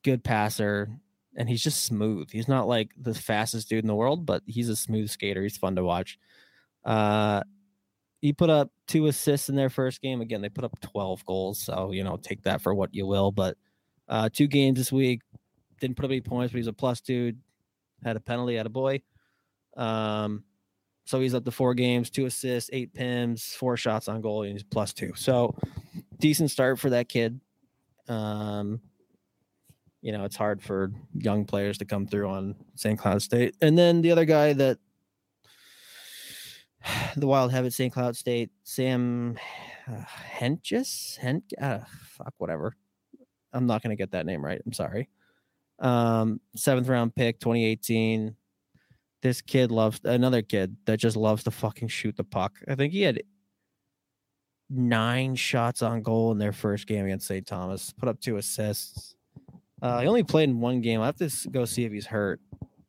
Good passer. And he's just smooth. He's not like the fastest dude in the world, but he's a smooth skater. He's fun to watch. Uh, he put up two assists in their first game. Again, they put up 12 goals. So, you know, take that for what you will. But uh, two games this week. Didn't put up any points, but he's a plus dude. Had a penalty, had a boy. Um, so he's up to four games, two assists, eight pims, four shots on goal, and he's plus two. So decent start for that kid. Um, you know, it's hard for young players to come through on St. Cloud State. And then the other guy that the Wild have at St. Cloud State, Sam uh, Hentges, Hent, uh, fuck, whatever. I'm not going to get that name right. I'm sorry. Um, seventh round pick, 2018. This kid loves another kid that just loves to fucking shoot the puck. I think he had nine shots on goal in their first game against St. Thomas, put up two assists. Uh, he only played in one game. I have to go see if he's hurt.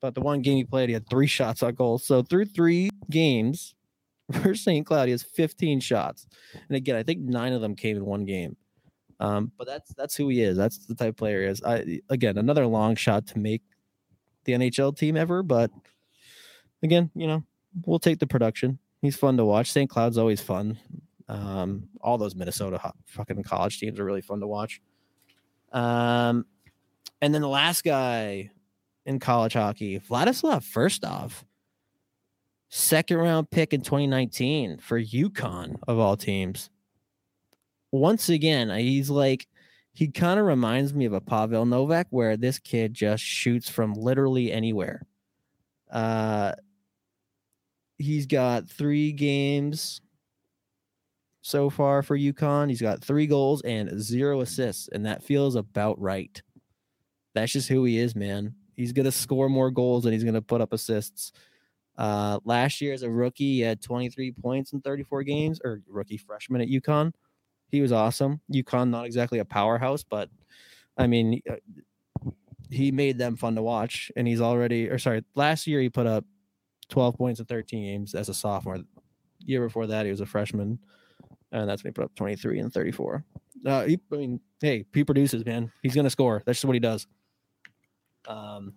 But the one game he played, he had three shots on goal. So through three games for St. Cloud, he has 15 shots. And again, I think nine of them came in one game. Um, but that's that's who he is. That's the type of player he is. I again another long shot to make the NHL team ever, but again, you know, we'll take the production. He's fun to watch. St. Cloud's always fun. Um, all those Minnesota ho- fucking college teams are really fun to watch. Um, and then the last guy in college hockey, Vladislav Firstov, second round pick in 2019 for UConn of all teams. Once again, he's like he kind of reminds me of a Pavel Novak, where this kid just shoots from literally anywhere. Uh, he's got three games so far for UConn. He's got three goals and zero assists, and that feels about right. That's just who he is, man. He's gonna score more goals and he's gonna put up assists. Uh, last year as a rookie, he had 23 points in 34 games, or rookie freshman at UConn. He was awesome. UConn, not exactly a powerhouse, but I mean, uh, he made them fun to watch. And he's already, or sorry, last year he put up 12 points in 13 games as a sophomore. Year before that, he was a freshman, and that's when he put up 23 and 34. Uh, he, I mean, hey, he produces, man. He's gonna score. That's just what he does. Um,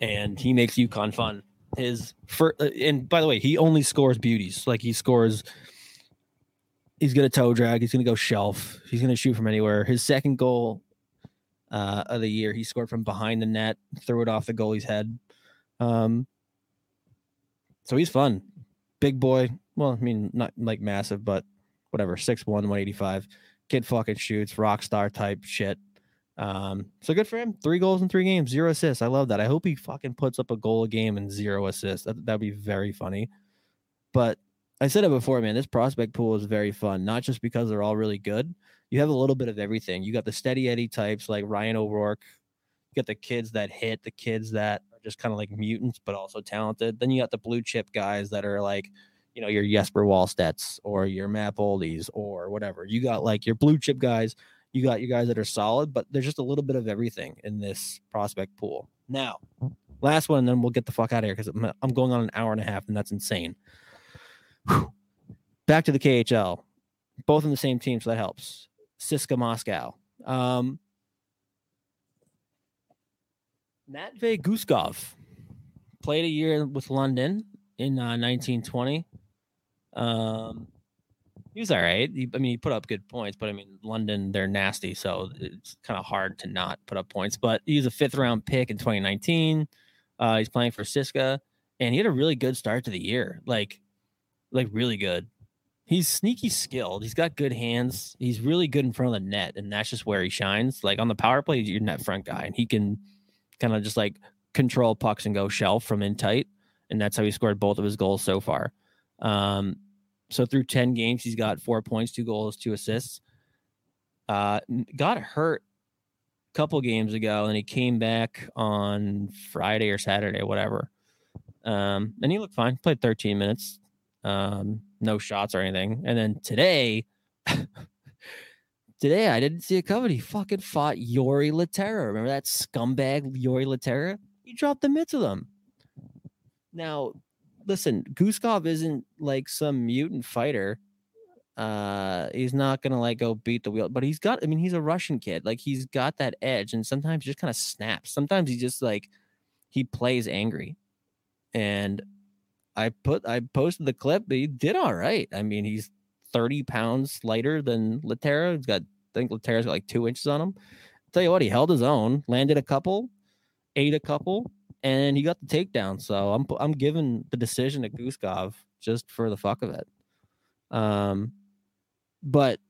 and he makes UConn fun. His first, and by the way, he only scores beauties. Like he scores. He's gonna toe drag. He's gonna go shelf. He's gonna shoot from anywhere. His second goal uh, of the year, he scored from behind the net, threw it off the goalie's head. Um, so he's fun, big boy. Well, I mean, not like massive, but whatever. 6'1", 185. Kid fucking shoots, rock star type shit. Um, so good for him. Three goals in three games, zero assists. I love that. I hope he fucking puts up a goal a game and zero assists. That that'd be very funny. But I said it before, man. This prospect pool is very fun, not just because they're all really good. You have a little bit of everything. You got the steady Eddie types like Ryan O'Rourke. You got the kids that hit, the kids that are just kind of like mutants, but also talented. Then you got the blue chip guys that are like, you know, your Jesper Wallstedts or your Matt Boldys or whatever. You got like your blue chip guys you got you guys that are solid, but there's just a little bit of everything in this prospect pool. Now, last one, and then we'll get the fuck out of here because I'm going on an hour and a half, and that's insane. Whew. Back to the KHL, both in the same team, so that helps. CSKA Moscow. Um, Guskov played a year with London in uh, 1920. Um, he was all right. He, I mean, he put up good points, but I mean, London, they're nasty, so it's kind of hard to not put up points. But he's a fifth round pick in 2019. Uh, he's playing for CSKA, and he had a really good start to the year, like, like really good. He's sneaky skilled. He's got good hands. He's really good in front of the net, and that's just where he shines. Like on the power play, he's your net front guy, and he can kind of just like control pucks and go shelf from in tight, and that's how he scored both of his goals so far. Um, so through 10 games, he's got four points, two goals, two assists. Uh, got hurt a couple games ago, and he came back on Friday or Saturday, whatever. Um, and he looked fine. Played 13 minutes, um, no shots or anything. And then today, today I didn't see a cover. He fucking fought Jori Lehtera. Remember that scumbag Jori Lehtera? He dropped the mitts with him. Now, listen, Guskov isn't like some mutant fighter. Uh, he's not gonna like go beat the wheel, but he's got. I mean, he's a Russian kid. Like he's got that edge, and sometimes he just kind of snaps. Sometimes he just like he plays angry. And I put I posted the clip. But He did all right. I mean, he's thirty pounds lighter than Lehtera. He's got I think Lehtera's got like two inches on him. I'll tell you what, he held his own, landed a couple, ate a couple, and he got the takedown. So I'm I'm giving the decision to Guskov just for the fuck of it. Um, but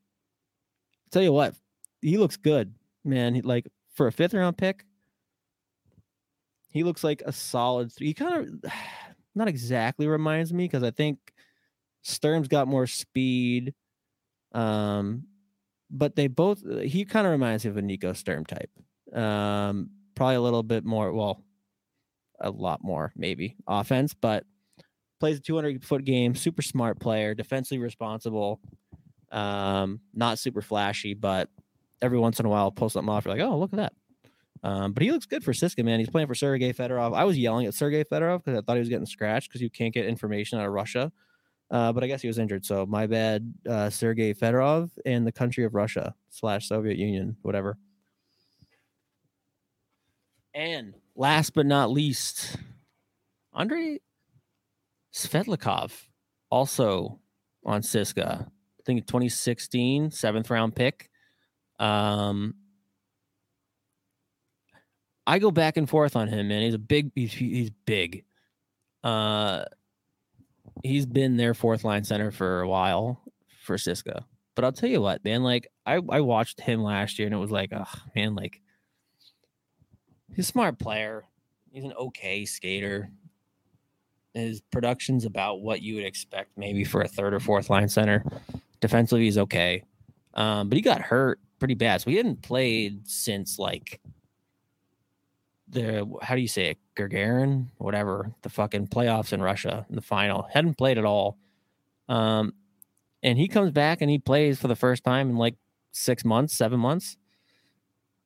tell you what, he looks good, man. He, like for a fifth round pick, he looks like a solid. He kind of not exactly reminds me because I think Sturm's got more speed. Um, but they both he kind of reminds me of a Nico Sturm type. Um, probably a little bit more. Well, a lot more maybe offense, but plays a 200 foot game, super smart player, defensively responsible, um, not super flashy, but every once in a while pull something off. You're like, oh, look at that. Um, but he looks good for CSKA, man. He's playing for Sergey Fedorov. I was yelling at Sergey Fedorov because I thought he was getting scratched because you can't get information out of Russia. Uh, but I guess he was injured, so my bad, uh, Sergei Fedorov and the country of Russia slash Soviet Union, whatever. And last but not least, Andrei Svetlikov, also on CSKA. I think 2016, seventh round pick. Um, I go back and forth on him, man. He's a big, he's, he's big. Uh, he's been their fourth line center for a while for CSKA. But I'll tell you what, man, like I, I watched him last year and it was like, oh man, like he's a smart player. He's an okay skater. His production's about what you would expect maybe for a third or fourth line center. Defensively, he's okay. Um, but he got hurt pretty bad. So he hadn't played since like the how do you say it? Gagarin, whatever, the fucking playoffs in Russia in the final. Hadn't played at all. Um, and he comes back and he plays for the first time in like six months, seven months.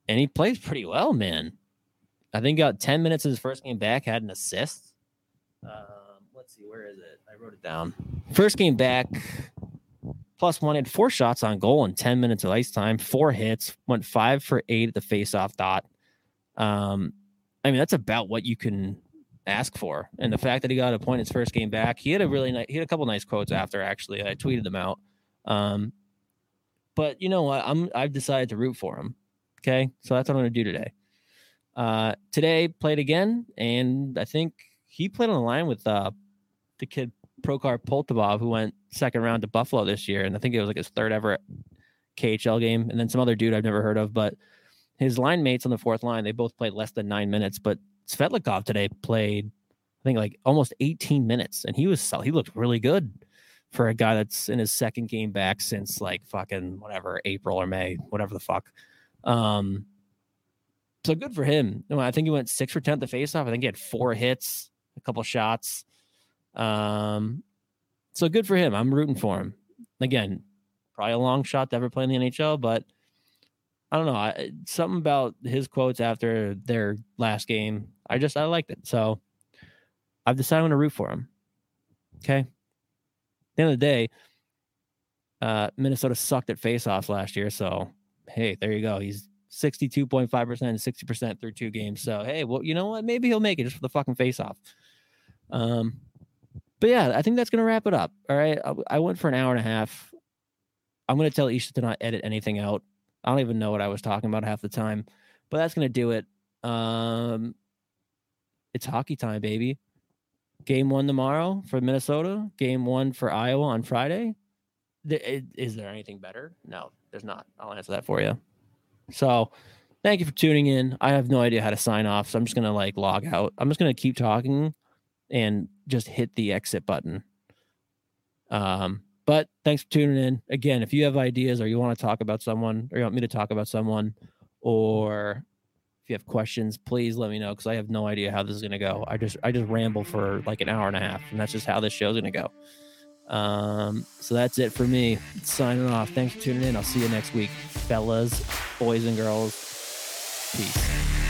And he plays pretty well, man. I think got 10 minutes of his first game back, had an assist. Um, let's see, where is it? I wrote it down. First game back, plus one, had four shots on goal in 10 minutes of ice time, four hits, went five for eight at the faceoff dot. Um, I mean, that's about what you can ask for. And the fact that he got a point his first game back, he had a really nice, he had a couple nice quotes after, actually. I tweeted them out. Um, but you know what? I'm, I've decided to root for him. Okay. So that's what I'm going to do today. Uh, today played again, and I think he played on the line with uh, the kid Prokhor Poltapov, who went second round to Buffalo this year, and I think it was like his third ever KHL game, and then some other dude I've never heard of. But his line mates on the fourth line, they both played less than nine minutes, but Svetlikov today played, I think, like almost 18 minutes, and he was he looked really good for a guy that's in his second game back since like fucking whatever April or May, whatever the fuck. Um, so good for him. I think he went six for ten at the faceoff. I think he had four hits, a couple shots. Um, so good for him. I'm rooting for him. Again, probably a long shot to ever play in the NHL, but I don't know. I, something about his quotes after their last game, I just I liked it. So I've decided I'm going to root for him. Okay. At the end of the day, uh, Minnesota sucked at faceoffs last year. So hey, there you go. He's 62.5% and 60% through two games. So hey, well, you know what? Maybe he'll make it just for the fucking faceoff. Um, but yeah, I think that's gonna wrap it up. All right. I, I went for an hour and a half. I'm gonna tell Isha to not edit anything out. I don't even know what I was talking about half the time, but that's gonna do it. Um, it's hockey time, baby. Game one tomorrow for Minnesota. Game one for Iowa on Friday. Is there anything better? No, there's not. I'll answer that for you. So, thank you for tuning in. I have no idea how to sign off, so I'm just gonna like log out. I'm just gonna keep talking and just hit the exit button. Um, but thanks for tuning in. Again, if you have ideas or you want to talk about someone or you want me to talk about someone or if you have questions, please let me know because I have no idea how this is gonna go. I just I just ramble for like an hour and a half, and that's just how this show's gonna go. Um, so that's it for me. Signing off. Thanks for tuning in. I'll see you next week, fellas, boys and girls. Peace.